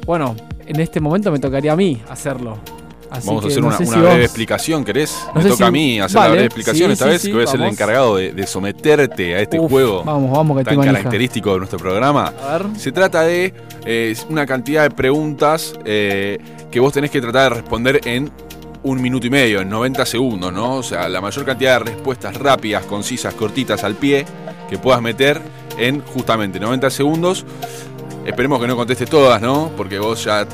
bueno, en este momento me tocaría a mí hacerlo. Así Vamos a hacer no una, sé una si breve vos- explicación, ¿querés? No Me toca si- a mí hacer Vale, la breve explicación sí, esta sí, vez, sí, que voy a ser el encargado de, de someterte a este Uf, juego Vamos, vamos, que tan manija. característico de nuestro programa. A ver. Se trata de eh, una cantidad de preguntas eh, que vos tenés que tratar de responder en un minuto y medio, en 90 segundos, ¿no? O sea, la mayor cantidad de respuestas rápidas, concisas, cortitas al pie que puedas meter en justamente 90 segundos. Esperemos que no contestes todas, ¿no? Porque vos ya.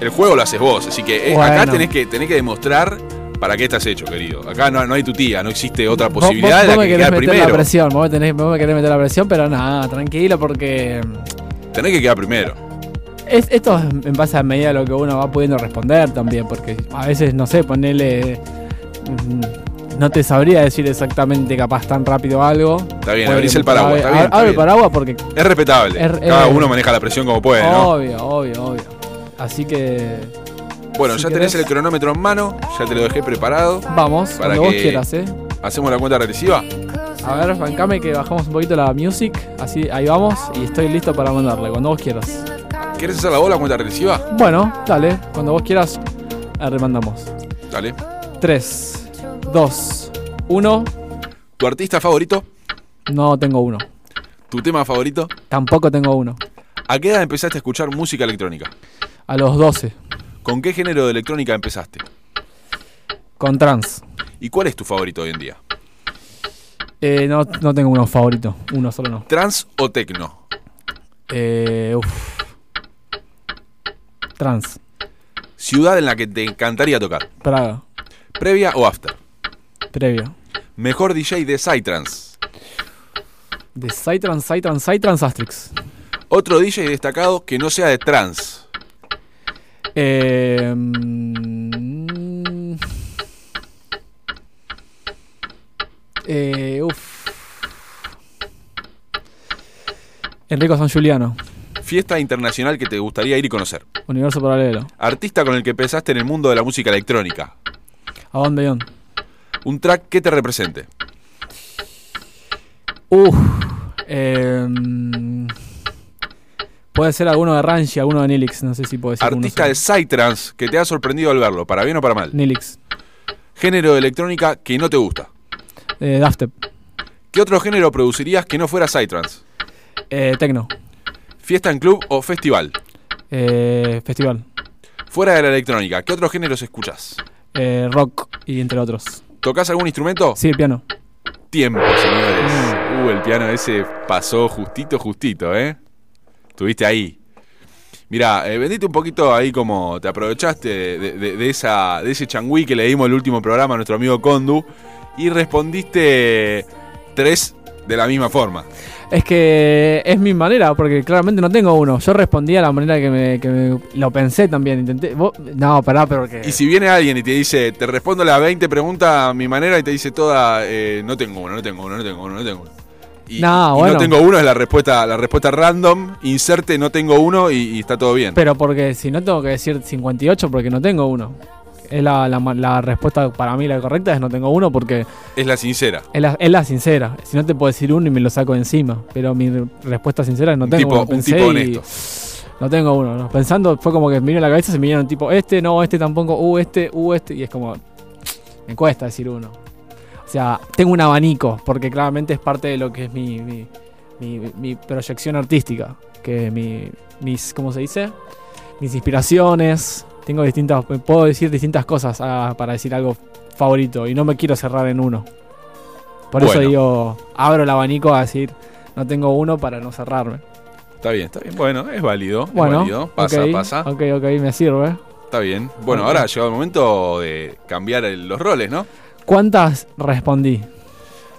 El juego lo haces vos, así que eh, acá tenés que, tenés que demostrar para qué estás hecho, querido. Acá no, no hay tu tía, no existe otra Vos- posibilidad vos, de vos la me que querés quedar meter la primero. presión, vos me, tenés, vos me querés meter la presión, pero nada, tranquilo porque Tenés que quedar primero. es, esto es en base a medida de lo que uno va pudiendo responder también, porque a veces, no sé, ponerle... No te sabría decir exactamente capaz tan rápido algo. Está bien, abrís el paraguas, abre- está bien. está Abre el paraguas porque... Es respetable. Es- Cada uno maneja la presión como puede, ¿no? Obvio, obvio, obvio. Así que... Bueno, si ya tenés el cronómetro en mano, ya te lo dejé preparado. Vamos, Para cuando vos quieras, ¿eh? Hacemos la cuenta regresiva. A ver, bancame que bajamos un poquito la music. Así, ahí vamos. Y estoy listo para mandarle, cuando vos quieras. ¿Querés hacer la bola cuenta regresiva? Bueno, dale, cuando vos quieras, la remandamos. Dale. 3, 2, 1. ¿Tu artista favorito? No tengo uno. ¿Tu tema favorito? Tampoco tengo uno. ¿A qué edad empezaste a escuchar música electrónica? A los 12, ¿Con qué género de electrónica empezaste? con trans. ¿Y cuál es tu favorito hoy en día? Eh, no, no tengo uno favorito. Uno solo no. ¿Trans o tecno? Eh, uf. Trans. ¿Ciudad en la que te encantaría tocar? Praga. ¿Previa o after? Previa. ¿Mejor DJ de Psytrance? De Psytrance, Psytrance, Psytrance Astrix. ¿Otro DJ destacado que no sea de trance? Eh, mm, eh, uf. Enrico San Giuliano, Fiesta internacional que te gustaría ir y conocer. Universo Paralelo. Artista con el que empezaste en el mundo de la música electrónica. A Van Beyond. Un track que te represente. Uf. em, puede ser alguno de Ranchi, alguno de Nilix. No sé si puede ser Artista de Psytrance que te ha sorprendido al verlo, para bien o para mal. Nilix. Género de electrónica que no te gusta. Eh, Daftep. ¿Qué otro género producirías que no fuera Psytrance? Eh, Tecno. ¿Fiesta en club o festival? Eh, festival. Fuera de la electrónica, ¿qué otros géneros escuchás? Eh, rock y entre otros. ¿Tocás algún instrumento? Sí, el piano. Tiempo, señores. Uh, el piano ese pasó justito, justito, ¿eh? Estuviste ahí. Mirá, eh, vendiste un poquito ahí como te aprovechaste de, de- de esa, de ese changüí que le dimos el último programa a nuestro amigo Condu y respondiste tres de la misma forma. Es que es mi manera, porque claramente no tengo uno. Yo respondí a la manera que me, que me- lo pensé también. Intenté. vos- no, pará, pero que. Y si viene alguien y te dice, te respondo las 20 preguntas a mi manera y te dice toda, eh, no tengo uno, no tengo uno, no tengo uno, no tengo uno. Y, No, y bueno. no tengo uno es la respuesta, la respuesta random, inserte no tengo uno y, y está todo bien. Pero porque si no tengo que decir 58 porque no tengo uno. Es la, la respuesta para mí la correcta es no tengo uno porque Es la sincera. es la, es la sincera. Si no te puedo decir uno y me lo saco de encima. Pero mi re- respuesta sincera es no Un tengo tipo- uno. un Pensé tipo y honesto. No tengo uno. ¿no? Pensando fue como que me vino a la cabeza se me vinieron tipo este, no, este tampoco, uh, este, uh, este. Y es como. Me cuesta decir uno. O sea, tengo un abanico, porque claramente es parte de lo que es mi, mi, mi- mi proyección artística. Que mi, mis, ¿cómo se dice? Mis inspiraciones. Tengo distintas, puedo decir distintas cosas ah, para decir algo favorito y no me quiero cerrar en uno. Por eso digo, abro el abanico a decir, no tengo uno para no cerrarme. Está bien, está bien. Bueno, es válido. es Bueno, válido. Pasa, ok, pasa. Ok, ok, me sirve. Está bien. Bueno, ahora ha llegado el momento de cambiar el- los roles, ¿no? ¿Cuántas respondí?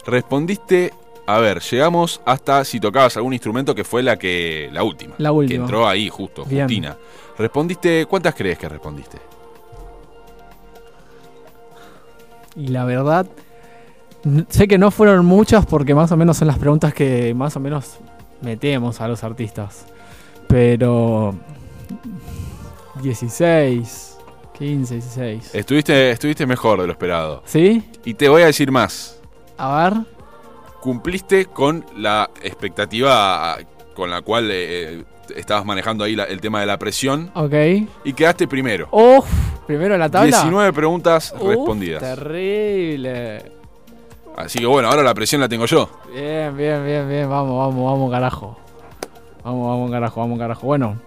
Respondiste. A ver, llegamos hasta si tocabas algún instrumento que fue la que. la última. La Que última. entró ahí, justo, Bien. Justina. Respondiste. ¿Cuántas crees que respondiste? Y la verdad, sé que no fueron muchas porque más o menos son las preguntas que más o menos metemos a los artistas. Pero 16, 15, 16. Estuviste, estuviste mejor de lo esperado. ¿Sí? Y te voy a decir más. A ver. Cumpliste con la expectativa con la cual eh, estabas manejando ahí la- el tema de la presión Ok. y quedaste primero. Uf, primero en la tabla. 19 preguntas Uf, respondidas. Terrible. Así que bueno, ahora la presión la tengo yo. Bien, bien, bien, bien. Vamos, vamos, vamos, carajo. Vamos, vamos, carajo, vamos, carajo. Bueno,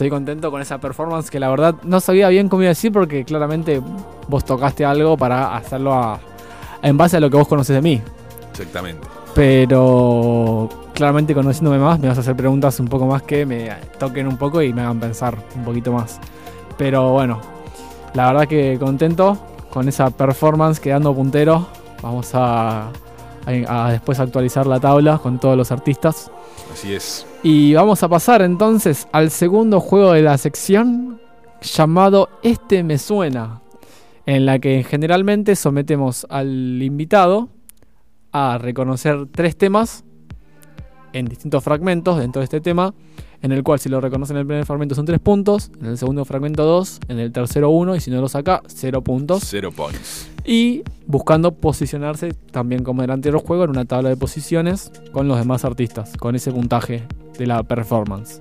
estoy contento con esa performance que la verdad no sabía bien cómo iba a decir porque claramente vos tocaste algo para hacerlo a- en base a lo que vos conoces de mí. Exactamente. Pero claramente conociéndome más me vas a hacer preguntas un poco más que me toquen un poco y me hagan pensar un poquito más. Pero bueno, la verdad que contento con esa performance quedando puntero. Vamos a, a- a después actualizar la tabla con todos los artistas. Así es. Y vamos a pasar entonces al segundo juego de la sección llamado Este me suena, en la que generalmente sometemos al invitado a reconocer tres temas en distintos fragmentos dentro de este tema, en el cual si lo reconoce en el primer fragmento son tres puntos, en el segundo fragmento dos, en el tercero uno y si no lo saca, cero puntos. Cero points. Y buscando posicionarse también como en el anterior juego en una tabla de posiciones con los demás artistas, con ese puntaje de la performance.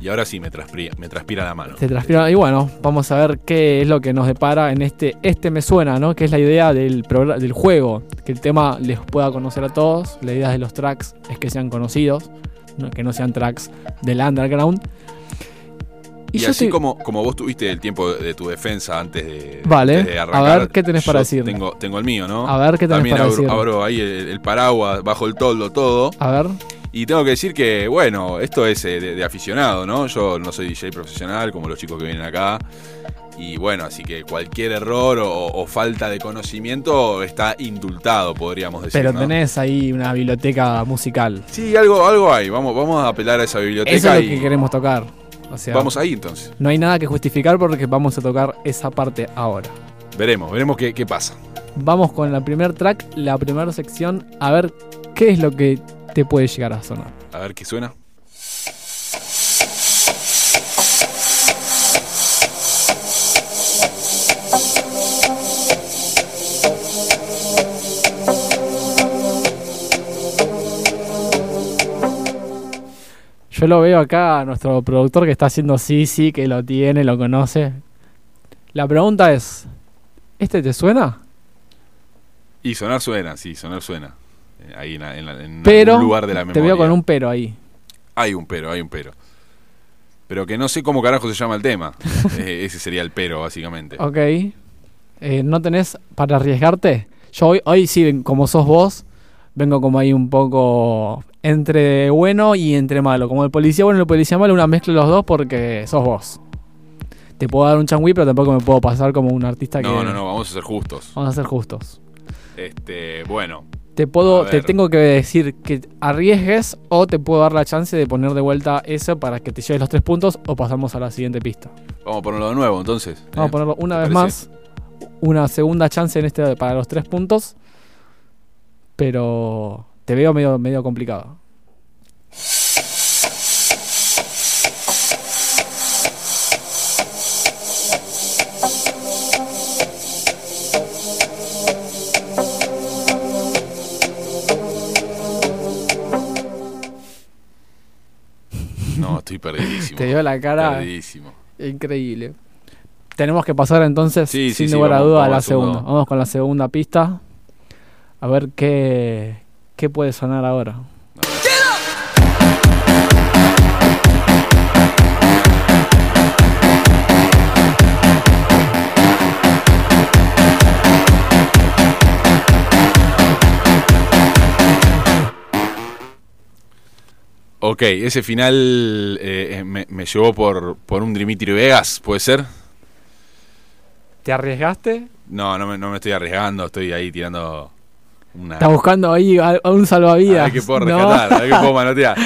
Y ahora sí me transpira, me transpira la mano. Se transpira- y bueno, vamos a ver qué es lo que nos depara en este Este me suena, ¿no? Que es la idea del, del juego, que el tema les pueda conocer a todos, la idea de los tracks es que sean conocidos, no- que no sean tracks del underground. Y, así como, como vos tuviste el tiempo de, tu defensa antes de, Vale, antes de a arrancar, ver, ¿qué tenés para decir? Tengo, tengo el mío, ¿no? A ver qué tenés También para decir. abro ahí el, el paraguas, bajo el toldo, todo. A ver, Y tengo que decir que, bueno, esto es eh, de, de aficionado, ¿no? Yo no soy DJ profesional como los chicos que vienen acá. Y bueno, así que cualquier error o, o falta de conocimiento está indultado, podríamos decir. pero ¿no? tenés ahí una biblioteca musical. Sí, algo, algo hay. Vamos, vamos a apelar a esa biblioteca Eso es lo y que queremos tocar. O sea, vamos ahí entonces. no hay nada que justificar porque vamos a tocar esa parte ahora. Veremos, veremos qué, qué pasa. Vamos con la primer track, la primera sección, a ver qué es lo que te puede llegar a sonar. A ver qué suena. Yo lo veo acá a nuestro productor que está haciendo sí, sí, que lo tiene, lo conoce. La pregunta es, ¿este te suena? Y sonar suena, sí, sonar suena. Eh, Ahí en, la- en la- en Pero algún lugar de la te memoria. veo con un pero ahí. Hay un pero, hay un pero. Pero que no sé cómo carajo se llama el tema. Eh, ese sería el pero, básicamente. Ok. Eh, ¿No tenés para arriesgarte? Yo hoy, hoy sí, como sos vos, vengo como ahí un poco entre bueno y entre malo. Como el policía bueno y el policía malo, una mezcla de los dos porque sos vos. Te puedo dar un changüí, pero tampoco me puedo pasar como un artista que... No, no, no, vamos a ser justos. Vamos a ser justos. Este, bueno, Te puedo, te tengo que decir que arriesgues o te puedo dar la chance de poner de vuelta eso para que te lleves los tres puntos o pasamos a la siguiente pista. vamos a ponerlo de nuevo entonces. Vamos ¿eh? a ponerlo una ¿te vez parece? más. Una segunda chance en este para los tres puntos. Pero te veo medio, medio complicado. No, estoy perdidísimo. Te veo la cara Perdidísimo. increíble. Tenemos que pasar entonces, Sí, sin sí, lugar a duda, a la segunda. Vamos con la segunda pista. A ver qué, qué puede sonar ahora. Ok, ese final eh, eh, me, me llevó por, por un Dimitri Vegas, ¿puede ser? ¿Te arriesgaste? No, no me, no me estoy arriesgando, estoy ahí tirando una... Estás buscando ahí a, a un A salvavidas. ver qué puedo ¿no? rescatar, a ver qué puedo manotear.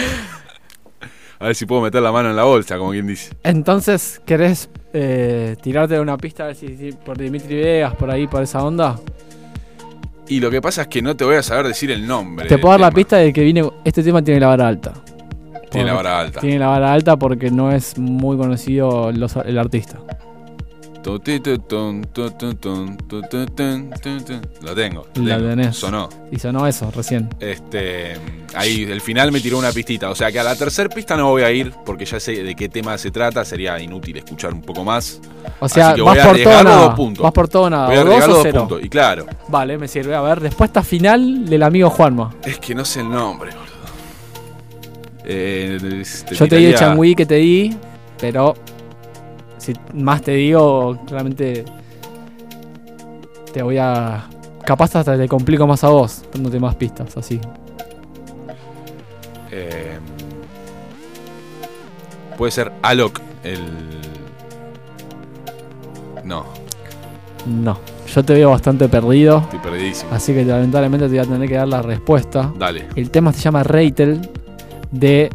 A ver si puedo meter la mano en la bolsa, como quien dice. Entonces, ¿querés eh, tirarte de una pista a ver si, si por Dimitri Vegas, por ahí, por esa onda? Y lo que pasa es que no te voy a saber decir el nombre. Te puedo dar la pista de que viene. Este tema tiene la vara alta. Tiene la vara alta. Tiene la vara alta porque no es muy conocido los- el artista. Lo tengo. lo tengo. tenés. Sonó. Y sonó eso recién. Este, ahí el final me tiró una pistita. O sea que a la tercera pista no voy a ir porque ya sé de qué tema se trata. Sería inútil escuchar un poco más. O sea, Así que vas voy a por todo nada. dos puntos. Vas por todo nada. voy a dos o dos cero. puntos. Y claro, Vale, me sirve. A ver, respuesta final del amigo Juanma. es que no sé el nombre, boludo. Eh, este, Yo te di el changüí que te di, pero si más te digo, claramente te voy a. Capaz hasta te complico más a vos, dándote más pistas, así. Eh, puede ser Alok, el. No, No, yo te veo bastante perdido, estoy perdidísimo. así que lamentablemente te voy a tener que dar la respuesta. Dale, El tema se llama Reitel de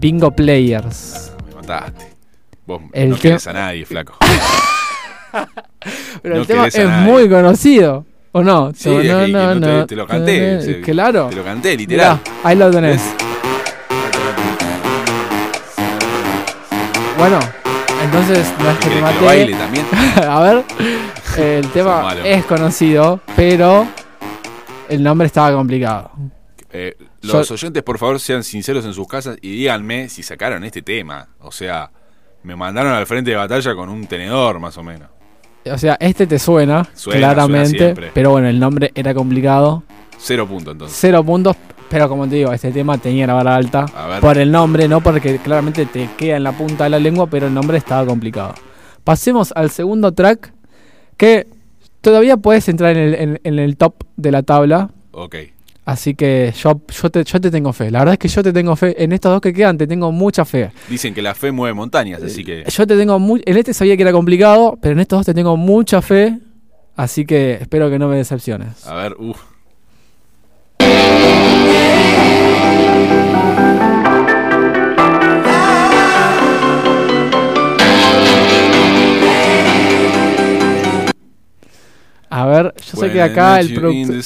Bingo Players. me mataste. Vos El no querés a nadie, flaco. Pero No el tema es muy conocido, ¿o no? Sí, es que- no, no, no te- lo canté, sí. Claro. Te lo canté, literal. Ahí lo tenés. Bueno, entonces no es que te ¿Querés que lo maté. baile también? A ver, el tema es conocido, pero el nombre estaba complicado. Eh, los oyentes, por favor, sean sinceros en sus casas y díganme si sacaron este tema. O sea, me mandaron al frente de batalla con un tenedor, más o menos. O sea, este te suena, Suena, claramente, suena pero bueno, el nombre era complicado. Cero punto, entonces. Cero puntos, pero como te digo, este tema tenía la vara alta. Por el nombre, no porque claramente te queda en la punta de la lengua, pero el nombre estaba complicado. Pasemos al segundo track, que todavía puedes entrar en el, en- en el top de la tabla. Ok. Así que yo, yo, te, yo te tengo fe. La verdad es que yo te tengo fe. En estos dos que quedan te tengo mucha fe. Dicen que la fe mueve montañas, así que. Yo te tengo mu- En este sabía que era complicado, pero en estos dos te tengo mucha fe. Así que espero que no me decepciones. A ver, uff. A ver, yo sé que acá el productor.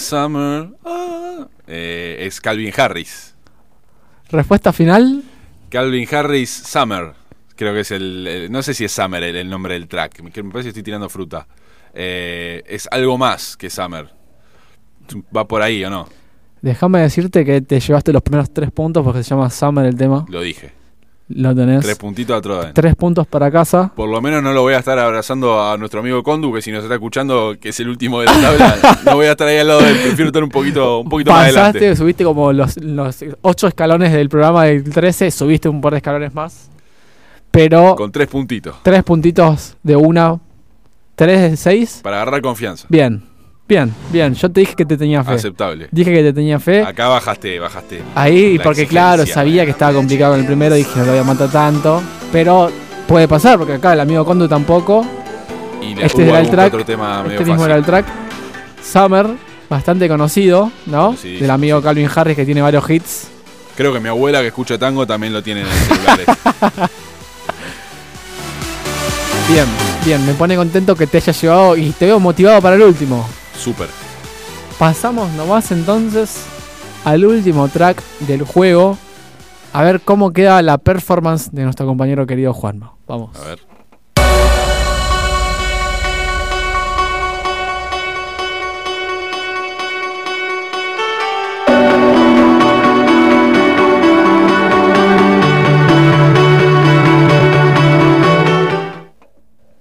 Eh, es Calvin Harris. Respuesta final. Calvin Harris Summer. Creo que es el. el- no sé si es Summer el, el nombre del track. Me parece que estoy tirando fruta. Eh, es algo más que Summer. Va por ahí o no. Déjame decirte que te llevaste los primeros tres puntos porque se llama Summer el tema. Lo dije. Lo tenés. Tres puntitos a Troden. Tres puntos para casa. Por lo menos no lo voy a estar abrazando a nuestro amigo Condu, que si nos está escuchando, que es el último de la tabla, no voy a estar ahí al lado de él. Prefiero estar un poquito, un poquito más Pasaste, adelante. subiste como los, los ocho escalones del programa del 13, subiste un par de escalones más. Pero Con tres puntitos. tres puntitos de una. ¿Tres de seis? Para agarrar confianza. Bien, bien, bien. Yo te dije que te tenía fe. Aceptable. Dije que te tenía fe. Acá bajaste, bajaste. Ahí, la porque claro, sabía que estaba complicado en el primero, dije no lo voy a matar tanto. Pero puede pasar, porque acá el amigo Condu tampoco. Y le Este era el track. otro tema Este mismo fácil. era el track. Summer, bastante conocido, ¿no? Sí, Del amigo. Calvin Harris que tiene varios hits. Creo que mi abuela que escucha tango también lo tiene en el celular. Bien, bien, me pone contento que te hayas llevado y te veo motivado para el último. Súper. Pasamos nomás entonces al último track del juego. A ver cómo queda la performance de nuestro compañero querido Juanma. Vamos. A ver.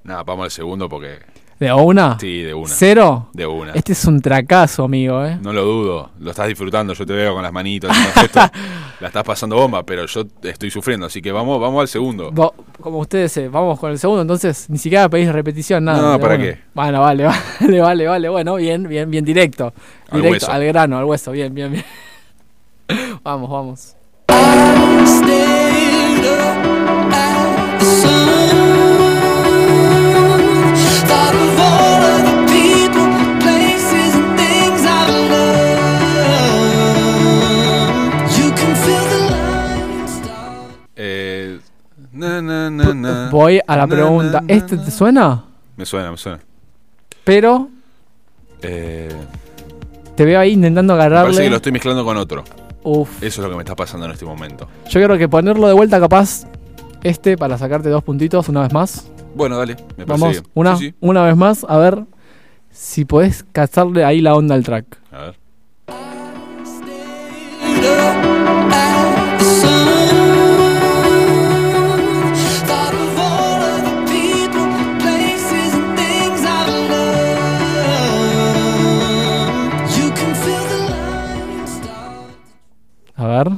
Nada, vamos al segundo porque ¿De una? Sí, de una. ¿Cero? De una. Este es un tracazo, amigo, ¿eh? No lo dudo, lo estás disfrutando, yo te veo con las manitos, gestos, la estás pasando bomba, pero yo estoy sufriendo, así que vamos, vamos al segundo. Como ustedes, eh, vamos con el segundo, entonces ni siquiera pedís repetición, nada. No, de ¿para qué? Bueno, vale, vale, vale, vale. Bueno, bien, bien, bien directo. Al directo, hueso. al grano, al hueso, bien, bien, bien. vamos, vamos. Voy a la pregunta. ¿Este te suena? Me suena, me suena. Pero Eh, te veo ahí intentando me parece que agarrarle. lo estoy mezclando con otro. Uf. Eso es lo que me está pasando en este momento. Yo creo que ponerlo de vuelta capaz. Este para sacarte dos puntitos una vez más. Bueno, dale, me parece Vamos, bien. una, Sí, sí. una vez más, a ver si podés cazarle ahí la onda al track. A ver. Ver.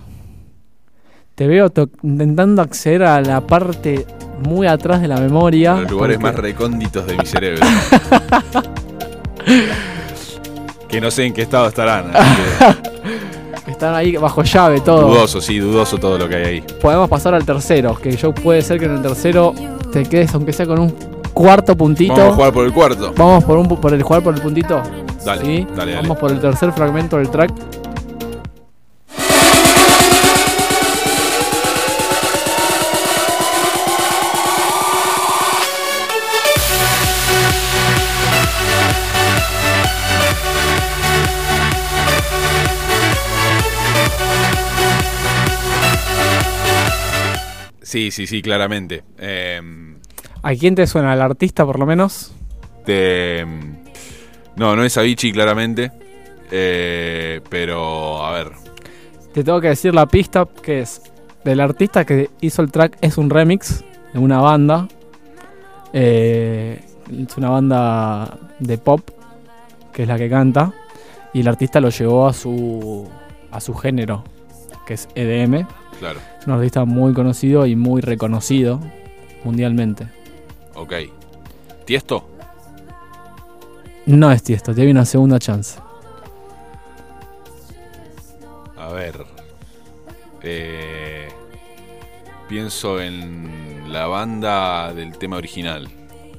Te veo intentando acceder a la parte muy atrás de la memoria. Los lugares porque- más recónditos de mi cerebro. que no sé en qué estado estarán. que Están ahí bajo llave todo. dudoso, sí, dudoso todo lo que hay ahí. Podemos pasar al tercero. Que yo puede ser que en el tercero te quedes, aunque sea con un cuarto puntito. Vamos a jugar por el cuarto. Vamos por, un, por el jugar por el puntito. Dale, ¿Sí? dale, dale. Vamos por el tercer fragmento del track. Sí, sí, sí, claramente. Em, ¿A quién te suena? ¿Al artista por lo menos? de- no, no es Avicii, claramente. Eh, pero, a ver. Te tengo que decir la pista que es del artista que hizo el track es un remix de una banda. Eh, es una banda de pop que es la que canta y el artista lo llevó a su a su género que es EDM. Claro, Es un artista muy conocido y muy reconocido mundialmente. ok. ¿Tiesto? No es Tiesto, te doy una segunda chance. A ver. Eh, pienso en la banda del tema original.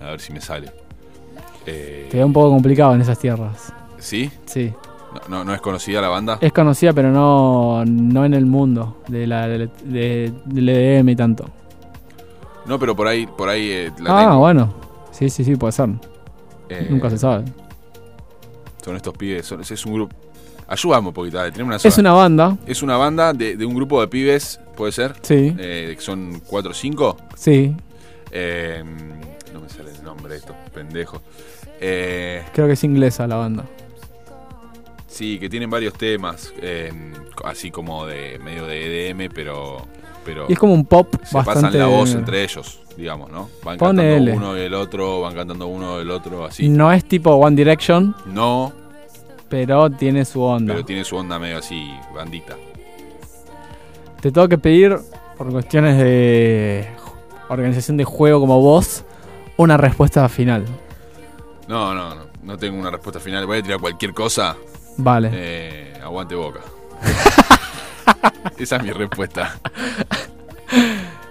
A ver si me sale. Eh, Te veo un poco complicado en esas tierras. ¿Sí? Sí. No, no, no es conocida la banda? Es conocida, pero no, no en el mundo de la, de, de- del EDM y tanto. No, pero por ahí, por ahí eh, la ah, tengo. bueno. Sí, sí, sí, puede ser. Eh, Nunca se sabe. Son estos pibes, son- es un grupo. Ayúdame un poquito, dale, una sola. Es una banda, Es una banda de, de un grupo de pibes, ¿puede ser? sí, Eh, que son 4 o 5. sí. Eh, no me sale el nombre de estos pendejos. Eh, Creo que es inglesa la banda. Sí, que tienen varios temas, eh, así como de medio de EDM, pero, pero Y es como un pop se bastante. pasan la voz entre ellos, digamos, ¿no? Van Ponele. cantando uno y el otro, van cantando uno y el otro, así. No es tipo One Direction, No, pero tiene su onda. pero tiene su onda medio así, bandita. Te tengo que pedir, por cuestiones de organización de juego como vos, una respuesta final. No, no, no, no tengo una respuesta final. Voy a tirar cualquier cosa. Vale. Eh, aguante boca. Esa es mi respuesta.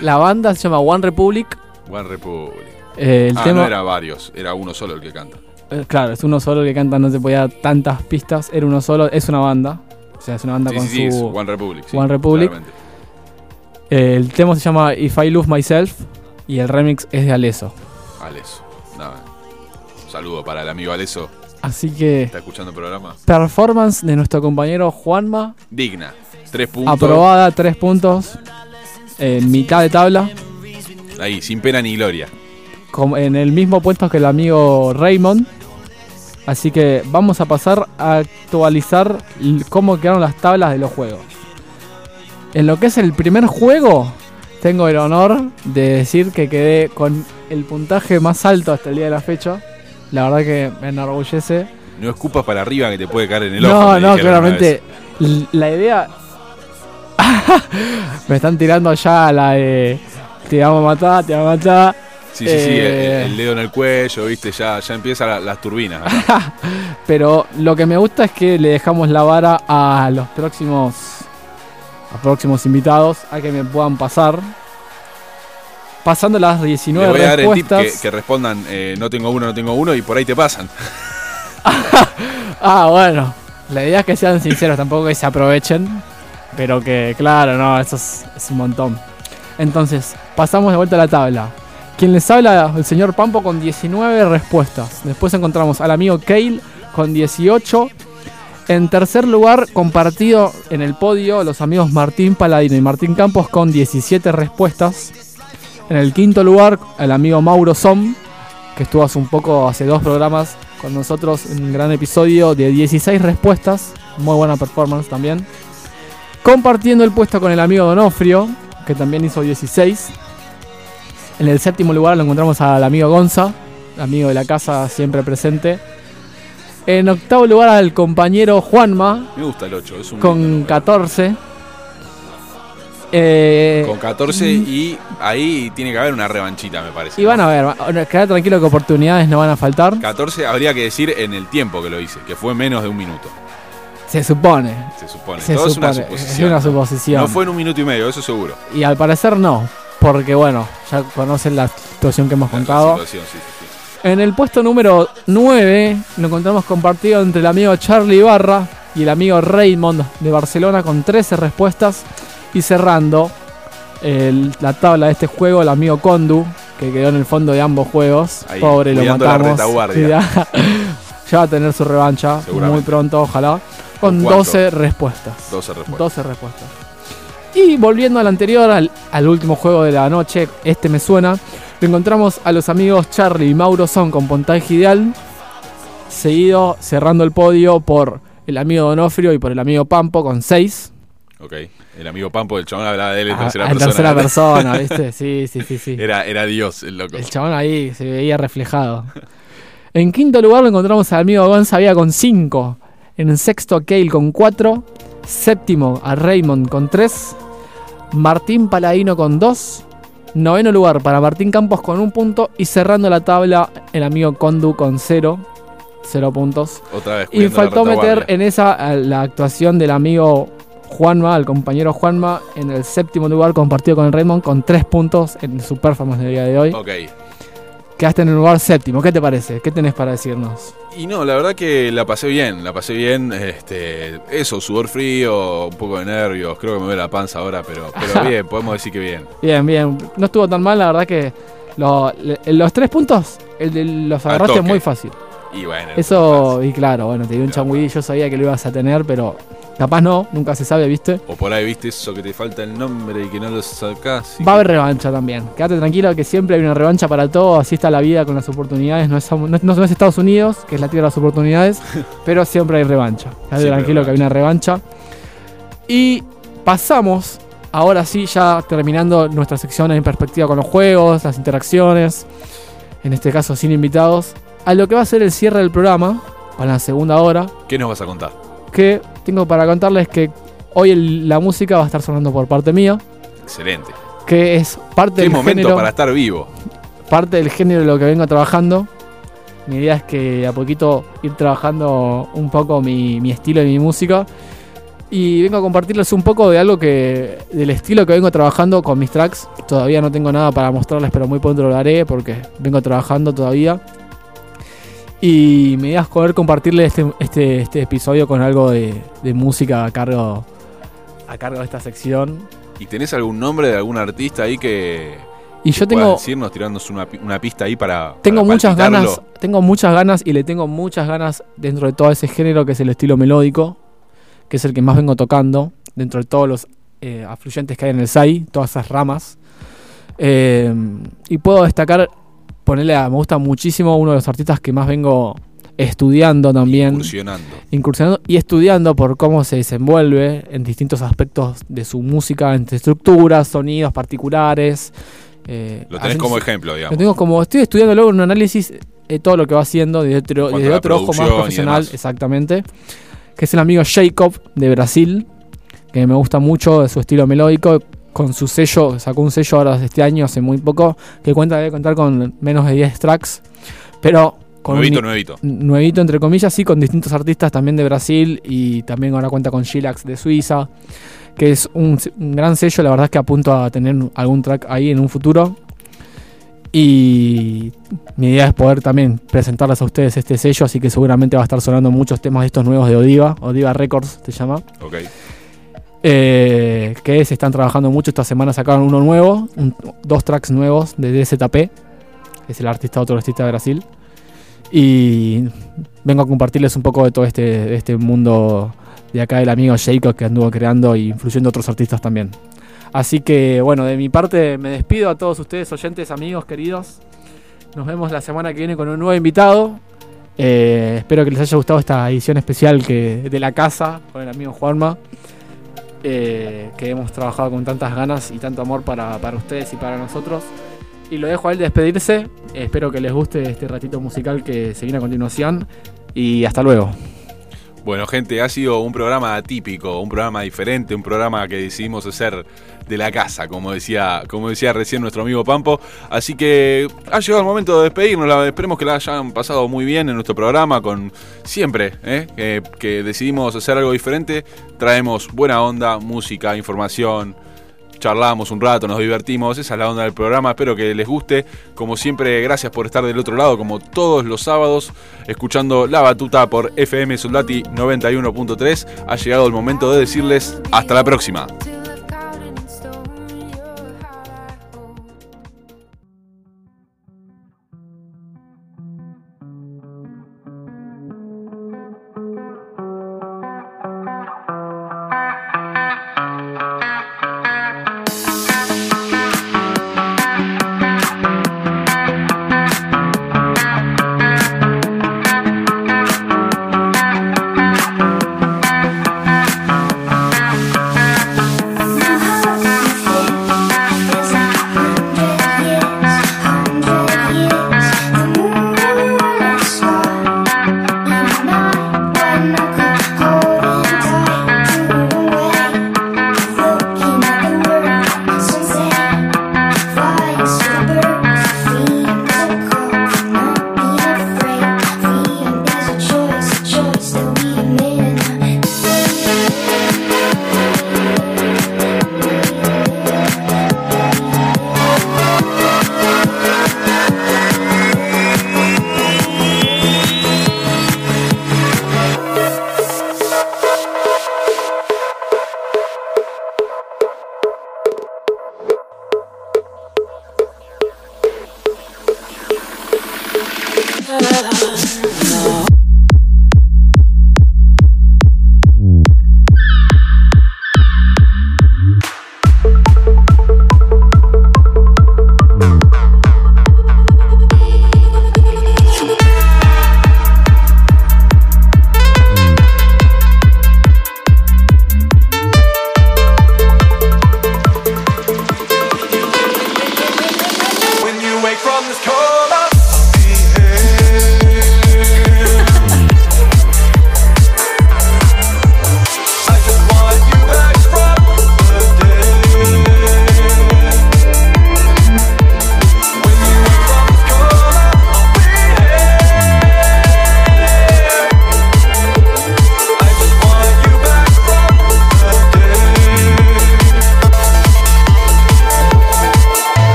La banda se llama One Republic. One Republic. Eh, el ah, tema. no era varios, era uno solo el que canta. Eh, Claro, es uno solo el que canta, no te podía dar tantas pistas. Era uno solo, es una banda. O sea, es una banda Sí, con sí, su. One Republic. sí, One Republic. Eh, el tema se llama If I Lose Myself y el remix es de Aleso. Aleso. Nada. Un saludo para el amigo Aleso. Así que, ¿Está escuchando el programa? performance de nuestro compañero Juanma, Digna. Tres puntos. aprobada, tres puntos. En mitad de tabla, Ahí, sin pena ni gloria. com- en el mismo puesto que el amigo Raymond. Así que vamos a pasar a actualizar cómo quedaron las tablas de los juegos. En lo que es el primer juego, tengo el honor de decir que quedé con el puntaje más alto hasta el día de la fecha. La verdad que me enorgullece. No escupas para arriba que te puede caer en el ojo. No, me no, una claramente. La idea. me están tirando ya la de. Te vamos a matar, te vamos a matar. Sí, sí, sí, Eh. el, el dedo en el cuello, viste, ya, ya empiezan la- las turbinas. Pero lo que me gusta es que le dejamos la vara a los próximos. A próximos invitados a que me puedan pasar. Pasando las Le 19 voy a dar el tip respuestas. que, que respondan, eh, no tengo uno, no tengo uno, y por ahí te pasan. Ah, bueno. La idea es que sean sinceros, tampoco que se aprovechen. Pero que, claro, no, eso es, es un montón. Entonces, pasamos de vuelta a la tabla. Quien les habla, el señor Pampo, con 19 respuestas. Después encontramos al amigo Kale con 18. En tercer lugar, compartido en el podio, los amigos Martín Paladino y Martín Campos con 17 respuestas. En el quinto lugar, el amigo Mauro Som, que estuvo hace un poco, hace dos programas con nosotros en un gran episodio de 16 respuestas. Muy buena performance también. Compartiendo el puesto con el amigo Donofrio, que también hizo 16. En el séptimo lugar lo encontramos al amigo Gonza, amigo de la casa siempre presente. En octavo lugar al compañero Juanma, Me gusta el 8, es un con lindo número. 14. Eh, Con 14 y ahí tiene que haber una revanchita, me parece. y van a ver, quedad tranquilo que oportunidades no van a faltar. 14 habría que decir en el tiempo que lo hice, que fue menos de un minuto, Se supone. se supone. Se Todo es una suposición. es una suposición. No fue en un minuto y medio, eso seguro. Y al parecer no, porque bueno, ya conocen la situación que hemos La contado. situación, sí, sí, sí. En el puesto número 9 lo encontramos compartido entre el amigo Charlie Barra y el amigo Raymond de Barcelona con 13 respuestas. Y cerrando el- la tabla de este juego, el amigo Condu, que quedó en el fondo de ambos juegos. Ahí, Pobre, lo la matamos. retaguardia. Ya, va a tener su revancha muy pronto, ojalá. Con ¿Con cuánto? 12 respuestas. 12 respuestas. 12 respuestas. Y volviendo al anterior, al, al último juego de la noche, este me suena, lo encontramos a los amigos Charlie y Mauro Son con puntaje ideal, seguido cerrando el podio por el amigo Donofrio y por el amigo Pampo con 6. Ok. El amigo Pampo del chabón hablaba de él en tercera en persona. tercera persona, ¿viste? Sí, sí, sí, sí. Era, era Dios el loco. El chabón ahí se veía reflejado. En quinto lugar lo encontramos al amigo Gonzavía con 5. En sexto a Kale con 4. Séptimo a Raymond con 3. Martín Paladino con 2. Noveno lugar para Martín Campos con un punto. Y cerrando la tabla el amigo Condu con 0. 0 puntos. Otra vez. Y faltó meter en esa la actuación del amigo Juanma, el compañero Juanma, en el séptimo lugar compartido con el Raymond con 3 puntos en su performance del día de hoy. Ok. Quedaste en el lugar séptimo. ¿Qué te parece? ¿Qué tenés para decirnos? Y no, la verdad que la pasé bien, la pasé bien. Este, eso, sudor frío, un poco de nervios. Creo que me duele la panza ahora, pero, pero bien, podemos decir que bien. Bien, bien. No estuvo tan mal, la verdad que lo- los tres puntos el de los agarraste muy fácil. Y bueno. Eso, y claro, bueno, te dio un changüí, yo sabía que lo ibas a tener, pero capaz no, nunca se sabe, ¿viste? O por ahí viste eso que te falta el nombre y que no lo sacás. Va a haber revancha también. Quédate tranquilo que siempre hay una revancha para todo. Así está la vida con las oportunidades. No es, no es- no es Estados Unidos, que es la tierra de las oportunidades, pero siempre hay revancha. Quédate tranquilo que hay una revancha. Y pasamos, ahora sí, ya terminando nuestra sección en perspectiva con los juegos, las interacciones, en este caso sin invitados, a lo que va a ser el cierre del programa, para la segunda hora, ¿Qué nos vas a contar? que tengo para contarles que hoy el- la música va a estar sonando por parte mía, Excelente. que es parte Qué del momento género para estar vivo. parte del género de lo que vengo trabajando. Mi idea es que a poquito ir trabajando un poco mi, mi estilo y mi música. Y vengo a compartirles un poco de algo que. del estilo que vengo trabajando con mis tracks. Todavía no tengo nada para mostrarles, pero muy pronto lo haré porque vengo trabajando todavía. Y me idea es poder compartirles este, este, este episodio con algo de, de música a cargo. a cargo de esta sección. ¿Y tenés algún nombre de algún artista ahí que, Y yo tengo. decirnos, tirándonos una, una pista ahí para. Tengo para muchas palpitarlo? ganas, tengo muchas ganas y le tengo muchas ganas dentro de todo ese género que es el estilo melódico, que es el que más vengo tocando, dentro de todos los eh, afluyentes que hay en el SAI, todas esas ramas. Eh, y puedo destacar, ponerle a, me gusta muchísimo uno de los artistas que más vengo estudiando también, Incursionando. incursionando y estudiando por cómo se desenvuelve en distintos aspectos de su música, entre estructuras, sonidos particulares. eh, Lo tenés como ejemplo, lo digamos. tengo como, estoy estudiando luego un análisis eh, todo lo que va haciendo desde otro, desde otro ojo más profesional, exactamente. Que es el amigo Jacob de Brasil, que me gusta mucho de su estilo melódico. Con su sello, sacó un sello ahora de este año, hace muy poco, que cuenta debe contar con menos de 10 tracks, pero con Nuevito, nuevito. nuevito entre comillas, sí, con distintos artistas también de Brasil y también ahora cuenta con Gilax de Suiza, que es un, un gran sello, la verdad es que apunto a tener algún track ahí en un futuro. Y mi idea es poder también presentarles a ustedes este sello, así que seguramente va a estar sonando muchos temas de estos nuevos de Odiva, Odiva Records se llama. Ok. Eh, que se están trabajando mucho. Esta semana sacaron uno nuevo, dos tracks nuevos de DZP, es el artista, otro artista de Brasil. Y vengo a compartirles un poco de todo este, este mundo de acá del amigo Jacob que anduvo creando y influyendo otros artistas también. Así que bueno, de mi parte me despido a todos ustedes, oyentes, amigos, queridos. Nos vemos la semana que viene con un nuevo invitado. Eh, espero que les haya gustado esta edición especial que, de la casa con el amigo Juanma eh, que hemos trabajado con tantas ganas y tanto amor para, para ustedes y para nosotros. Y lo dejo a él despedirse. espero que les guste este ratito musical que se viene a continuación. Y hasta luego. Bueno, gente, ha sido un programa atípico, un programa diferente, un programa que decidimos hacer de la casa, como decía, como decía recién nuestro amigo Pampo. Así que ha llegado el momento de despedirnos. Esperemos que la hayan pasado muy bien en nuestro programa. Con siempre ¿eh? que, que decidimos hacer algo diferente, traemos buena onda, música, información. Charlamos un rato, nos divertimos, esa es la onda del programa, espero que les guste. Como siempre, gracias por estar del otro lado, como todos los sábados, escuchando La Batuta por FM Soldati 91.3. Ha llegado el momento de decirles hasta la próxima.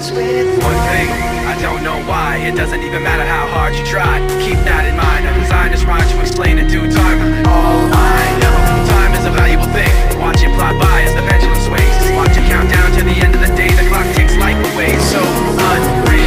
starts with one thing. I don't know why, it doesn't even matter how hard you try. Keep that in mind, I'm designed to try to explain in due time. All I know, time is a valuable thing. Watch it fly by as the pendulum swings. Watch it count down to the end of the day, the clock ticks life away. So unreal.